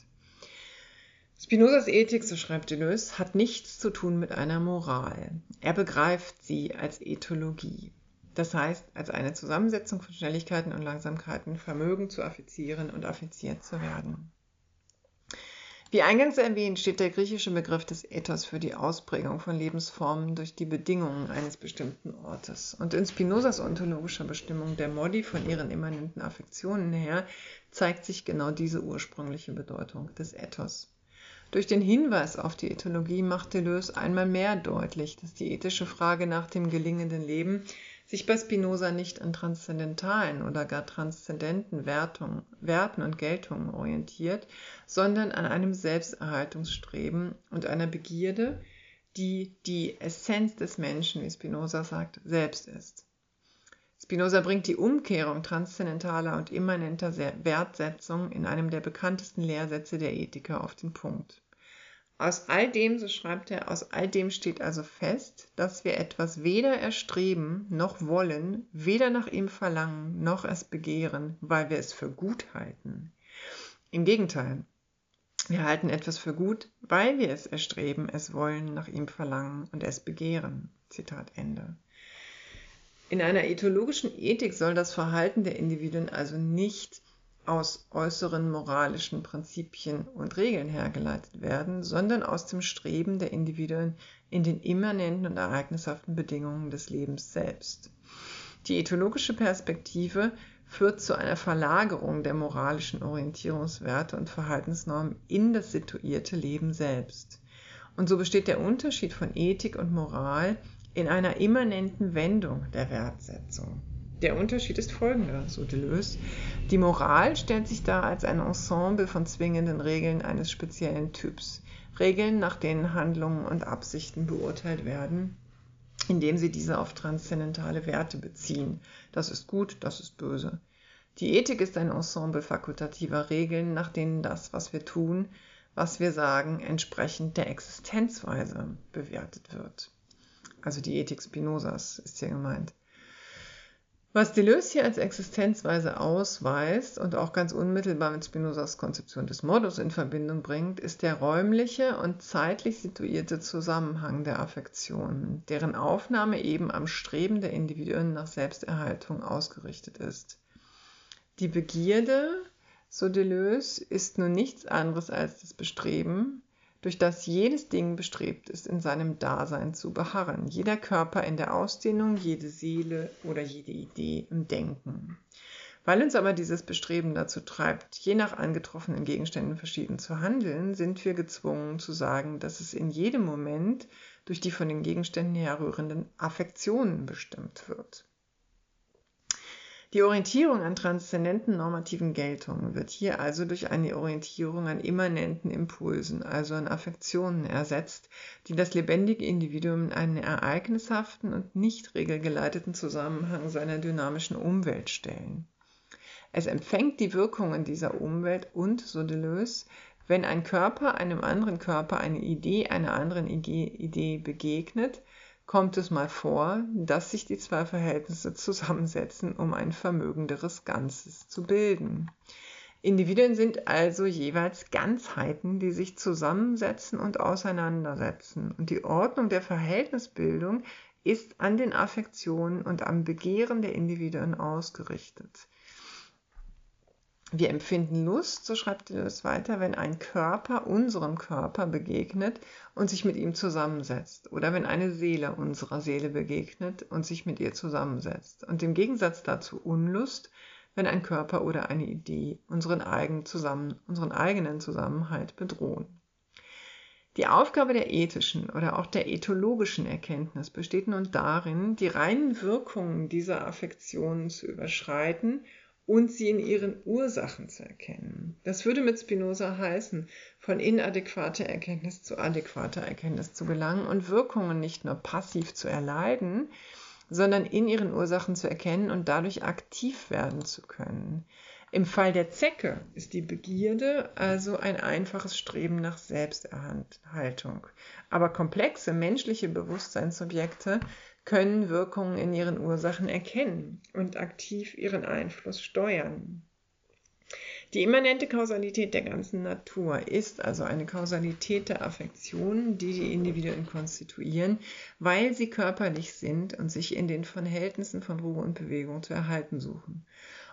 Spinozas Ethik, so schreibt Deleuze, hat nichts zu tun mit einer Moral. Er begreift sie als Ethologie. Das heißt, als eine Zusammensetzung von Schnelligkeiten und Langsamkeiten, Vermögen zu affizieren und affiziert zu werden. Wie eingangs erwähnt, steht der griechische Begriff des Ethos für die Ausprägung von Lebensformen durch die Bedingungen eines bestimmten Ortes. Und in Spinozas ontologischer Bestimmung der Modi von ihren immanenten Affektionen her zeigt sich genau diese ursprüngliche Bedeutung des Ethos. Durch den Hinweis auf die Ethologie macht Deleuze einmal mehr deutlich, dass die ethische Frage nach dem gelingenden Leben sich bei Spinoza nicht an transzendentalen oder gar transzendenten Wertung, Werten und Geltungen orientiert, sondern an einem Selbsterhaltungsstreben und einer Begierde, die die Essenz des Menschen, wie Spinoza sagt, selbst ist. Spinoza bringt die Umkehrung transzendentaler und immanenter Wertsetzung in einem der bekanntesten Lehrsätze der Ethiker auf den Punkt. Aus all dem, so schreibt er, aus all dem steht also fest, dass wir etwas weder erstreben noch wollen, weder nach ihm verlangen noch es begehren, weil wir es für gut halten. Im Gegenteil, wir halten etwas für gut, weil wir es erstreben, es wollen, nach ihm verlangen und es begehren. Zitat Ende. In einer ethologischen Ethik soll das Verhalten der Individuen also nicht aus äußeren moralischen Prinzipien und Regeln hergeleitet werden, sondern aus dem Streben der Individuen in den immanenten und ereignishaften Bedingungen des Lebens selbst. Die ethologische Perspektive führt zu einer Verlagerung der moralischen Orientierungswerte und Verhaltensnormen in das situierte Leben selbst. Und so besteht der Unterschied von Ethik und Moral in einer immanenten Wendung der Wertsetzung. Der Unterschied ist folgender, so Deleuze. Die Moral stellt sich dar als ein Ensemble von zwingenden Regeln eines speziellen Typs. Regeln, nach denen Handlungen und Absichten beurteilt werden, indem sie diese auf transzendentale Werte beziehen. Das ist gut, das ist böse. Die Ethik ist ein Ensemble fakultativer Regeln, nach denen das, was wir tun, was wir sagen, entsprechend der Existenzweise bewertet wird. Also die Ethik Spinozas ist hier gemeint. Was Deleuze hier als Existenzweise ausweist und auch ganz unmittelbar mit Spinozas Konzeption des Modus in Verbindung bringt, ist der räumliche und zeitlich situierte Zusammenhang der Affektionen, deren Aufnahme eben am Streben der Individuen nach Selbsterhaltung ausgerichtet ist. Die Begierde, so Deleuze, ist nun nichts anderes als das Bestreben, durch das jedes Ding bestrebt ist, in seinem Dasein zu beharren, jeder Körper in der Ausdehnung, jede Seele oder jede Idee im Denken. Weil uns aber dieses Bestreben dazu treibt, je nach angetroffenen Gegenständen verschieden zu handeln, sind wir gezwungen zu sagen, dass es in jedem Moment durch die von den Gegenständen herrührenden Affektionen bestimmt wird. Die Orientierung an transzendenten normativen Geltungen wird hier also durch eine Orientierung an immanenten Impulsen, also an Affektionen ersetzt, die das lebendige Individuum in einen ereignishaften und nicht regelgeleiteten Zusammenhang seiner dynamischen Umwelt stellen. Es empfängt die Wirkungen dieser Umwelt und, so Deleuze, wenn ein Körper einem anderen Körper eine Idee einer anderen Idee begegnet, kommt es mal vor, dass sich die zwei Verhältnisse zusammensetzen, um ein vermögenderes Ganzes zu bilden. Individuen sind also jeweils Ganzheiten, die sich zusammensetzen und auseinandersetzen. Und die Ordnung der Verhältnisbildung ist an den Affektionen und am Begehren der Individuen ausgerichtet. Wir empfinden Lust, so schreibt es weiter, wenn ein Körper unserem Körper begegnet und sich mit ihm zusammensetzt. Oder wenn eine Seele unserer Seele begegnet und sich mit ihr zusammensetzt. Und im Gegensatz dazu Unlust, wenn ein Körper oder eine Idee unseren eigenen, Zusammen unseren eigenen Zusammenhalt bedrohen. Die Aufgabe der ethischen oder auch der ethologischen Erkenntnis besteht nun darin, die reinen Wirkungen dieser Affektionen zu überschreiten und sie in ihren Ursachen zu erkennen. Das würde mit Spinoza heißen, von inadäquater Erkenntnis zu adäquater Erkenntnis zu gelangen und Wirkungen nicht nur passiv zu erleiden, sondern in ihren Ursachen zu erkennen und dadurch aktiv werden zu können. Im Fall der Zecke ist die Begierde also ein einfaches Streben nach Selbsterhaltung. Aber komplexe menschliche Bewusstseinsobjekte können Wirkungen in ihren Ursachen erkennen und aktiv ihren Einfluss steuern. Die immanente Kausalität der ganzen Natur ist also eine Kausalität der Affektionen, die die Individuen konstituieren, weil sie körperlich sind und sich in den Verhältnissen von Ruhe und Bewegung zu erhalten suchen.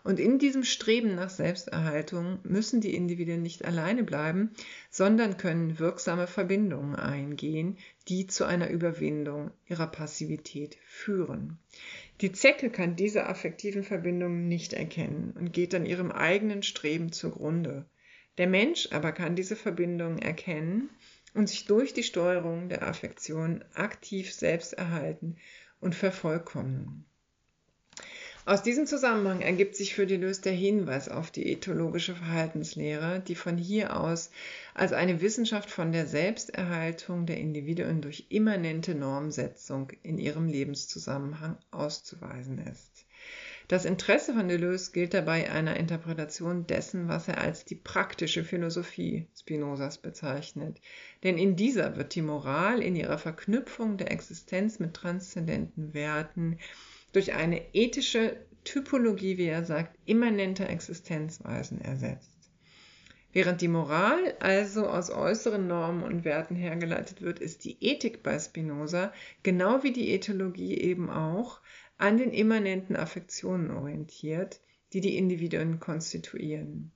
Und in diesem Streben nach Selbsterhaltung müssen die Individuen nicht alleine bleiben, sondern können wirksame Verbindungen eingehen, die zu einer Überwindung ihrer Passivität führen. Die Zecke kann diese affektiven Verbindungen nicht erkennen und geht an ihrem eigenen Streben zugrunde. Der Mensch aber kann diese Verbindungen erkennen und sich durch die Steuerung der Affektion aktiv selbst erhalten und vervollkommnen. Aus diesem Zusammenhang ergibt sich für Deleuze der Hinweis auf die ethologische Verhaltenslehre, die von hier aus als eine Wissenschaft von der Selbsterhaltung der Individuen durch immanente Normsetzung in ihrem Lebenszusammenhang auszuweisen ist. Das Interesse von Deleuze gilt dabei einer Interpretation dessen, was er als die praktische Philosophie Spinozas bezeichnet. Denn in dieser wird die Moral in ihrer Verknüpfung der Existenz mit transzendenten Werten durch eine ethische Typologie, wie er sagt, immanenter Existenzweisen ersetzt. Während die Moral also aus äußeren Normen und Werten hergeleitet wird, ist die Ethik bei Spinoza, genau wie die Ethologie eben auch, an den immanenten Affektionen orientiert, die die Individuen konstituieren.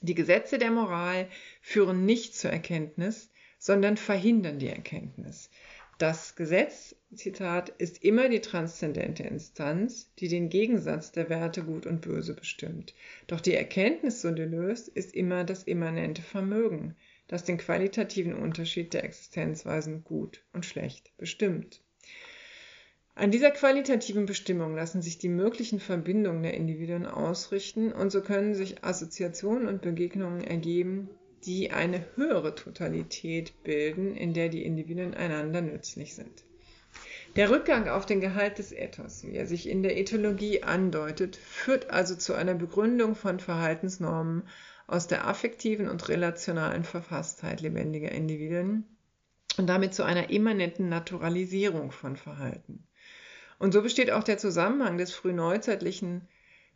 Die Gesetze der Moral führen nicht zur Erkenntnis, sondern verhindern die Erkenntnis. Das Gesetz, Zitat, ist immer die transzendente Instanz, die den Gegensatz der Werte Gut und Böse bestimmt. Doch die Erkenntnis, so Deleuze, ist immer das immanente Vermögen, das den qualitativen Unterschied der Existenzweisen gut und schlecht bestimmt. An dieser qualitativen Bestimmung lassen sich die möglichen Verbindungen der Individuen ausrichten und so können sich Assoziationen und Begegnungen ergeben, die eine höhere Totalität bilden, in der die Individuen einander nützlich sind. Der Rückgang auf den Gehalt des Ethos, wie er sich in der Ethologie andeutet, führt also zu einer Begründung von Verhaltensnormen aus der affektiven und relationalen Verfasstheit lebendiger Individuen und damit zu einer immanenten Naturalisierung von Verhalten. Und so besteht auch der Zusammenhang des frühneuzeitlichen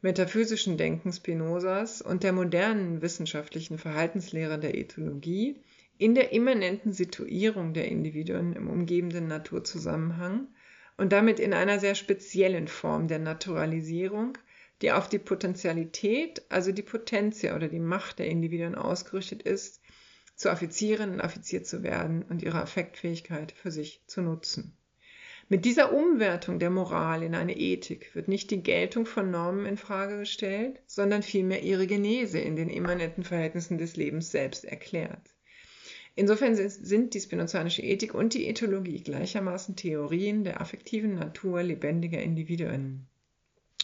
metaphysischen Denken Spinozas und der modernen wissenschaftlichen Verhaltenslehre der Ethologie in der immanenten Situierung der Individuen im umgebenden Naturzusammenhang und damit in einer sehr speziellen Form der Naturalisierung, die auf die Potentialität, also die Potentia oder die Macht der Individuen ausgerichtet ist, zu Affizierenden und affiziert zu werden und ihre Affektfähigkeit für sich zu nutzen. Mit dieser Umwertung der Moral in eine Ethik wird nicht die Geltung von Normen in Frage gestellt, sondern vielmehr ihre Genese in den immanenten Verhältnissen des Lebens selbst erklärt. Insofern sind die spinozanische Ethik und die Ethologie gleichermaßen Theorien der affektiven Natur lebendiger Individuen.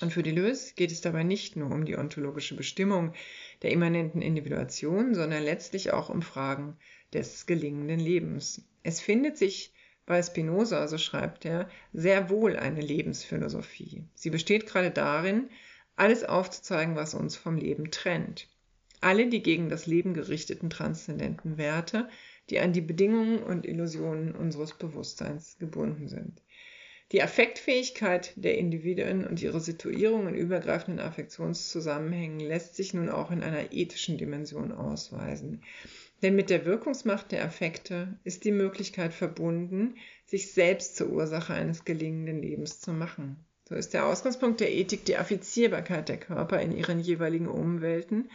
Und für Deleuze geht es dabei nicht nur um die ontologische Bestimmung der immanenten Individuation, sondern letztlich auch um Fragen des gelingenden Lebens. Es findet sich bei Spinoza, so schreibt er, sehr wohl eine Lebensphilosophie. Sie besteht gerade darin, alles aufzuzeigen, was uns vom Leben trennt. Alle die gegen das Leben gerichteten transzendenten Werte, die an die Bedingungen und Illusionen unseres Bewusstseins gebunden sind. Die Affektfähigkeit der Individuen und ihre Situierung in übergreifenden Affektionszusammenhängen lässt sich nun auch in einer ethischen Dimension ausweisen. Denn mit der Wirkungsmacht der Affekte ist die Möglichkeit verbunden, sich selbst zur Ursache eines gelingenden Lebens zu machen. So ist der Ausgangspunkt der Ethik die Affizierbarkeit der Körper in ihren jeweiligen Umwelten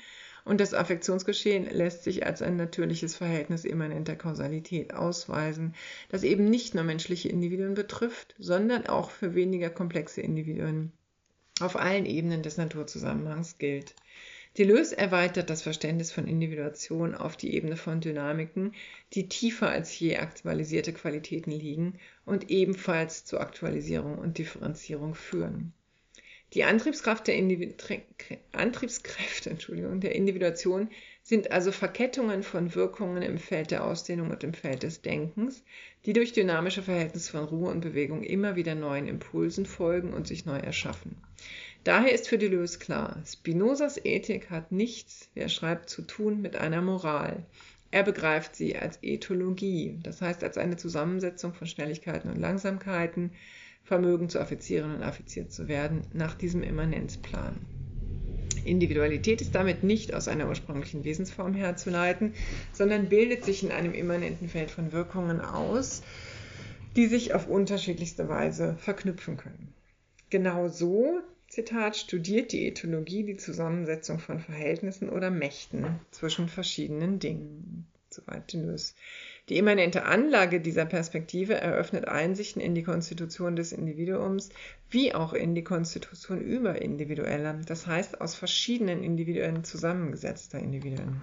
und das Affektionsgeschehen lässt sich als ein natürliches Verhältnis immanenter Kausalität ausweisen, das eben nicht nur menschliche Individuen betrifft, sondern auch für weniger komplexe Individuen auf allen Ebenen des Naturzusammenhangs gilt. Deleuze erweitert das Verständnis von Individuation auf die Ebene von Dynamiken, die tiefer als je aktualisierte Qualitäten liegen und ebenfalls zur Aktualisierung und Differenzierung führen. Die Antriebskraft der Antriebskräfte [laughs] Entschuldigung, der Individuation sind also Verkettungen von Wirkungen im Feld der Ausdehnung und im Feld des Denkens, die durch dynamische Verhältnisse von Ruhe und Bewegung immer wieder neuen Impulsen folgen und sich neu erschaffen. Daher ist für Deleuze klar, Spinozas Ethik hat nichts, wie er schreibt, zu tun mit einer Moral. Er begreift sie als Ethologie, das heißt als eine Zusammensetzung von Schnelligkeiten und Langsamkeiten, Vermögen zu affizieren und affiziert zu werden, nach diesem Immanenzplan. Individualität ist damit nicht aus einer ursprünglichen Wesensform herzuleiten, sondern bildet sich in einem immanenten Feld von Wirkungen aus, die sich auf unterschiedlichste Weise verknüpfen können. Genau so, Zitat, studiert die Ethologie die Zusammensetzung von Verhältnissen oder Mächten zwischen verschiedenen Dingen. Soweit Deleuze. Die immanente Anlage dieser Perspektive eröffnet Einsichten in die Konstitution des Individuums wie auch in die Konstitution überindividueller, das heißt aus verschiedenen Individuen zusammengesetzter Individuen.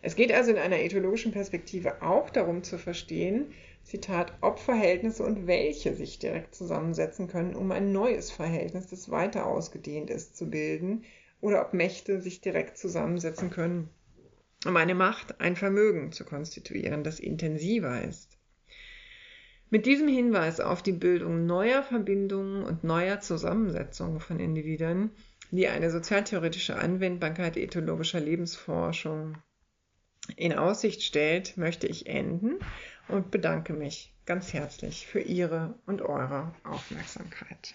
Es geht also in einer ethologischen Perspektive auch darum zu verstehen, Zitat, ob Verhältnisse und welche sich direkt zusammensetzen können, um ein neues Verhältnis, das weiter ausgedehnt ist, zu bilden, oder ob Mächte sich direkt zusammensetzen können, um eine Macht, ein Vermögen zu konstituieren, das intensiver ist. Mit diesem Hinweis auf die Bildung neuer Verbindungen und neuer Zusammensetzungen von Individuen, die eine sozialtheoretische Anwendbarkeit ethologischer Lebensforschung in Aussicht stellt, möchte ich enden und bedanke mich ganz herzlich für Ihre und eure Aufmerksamkeit.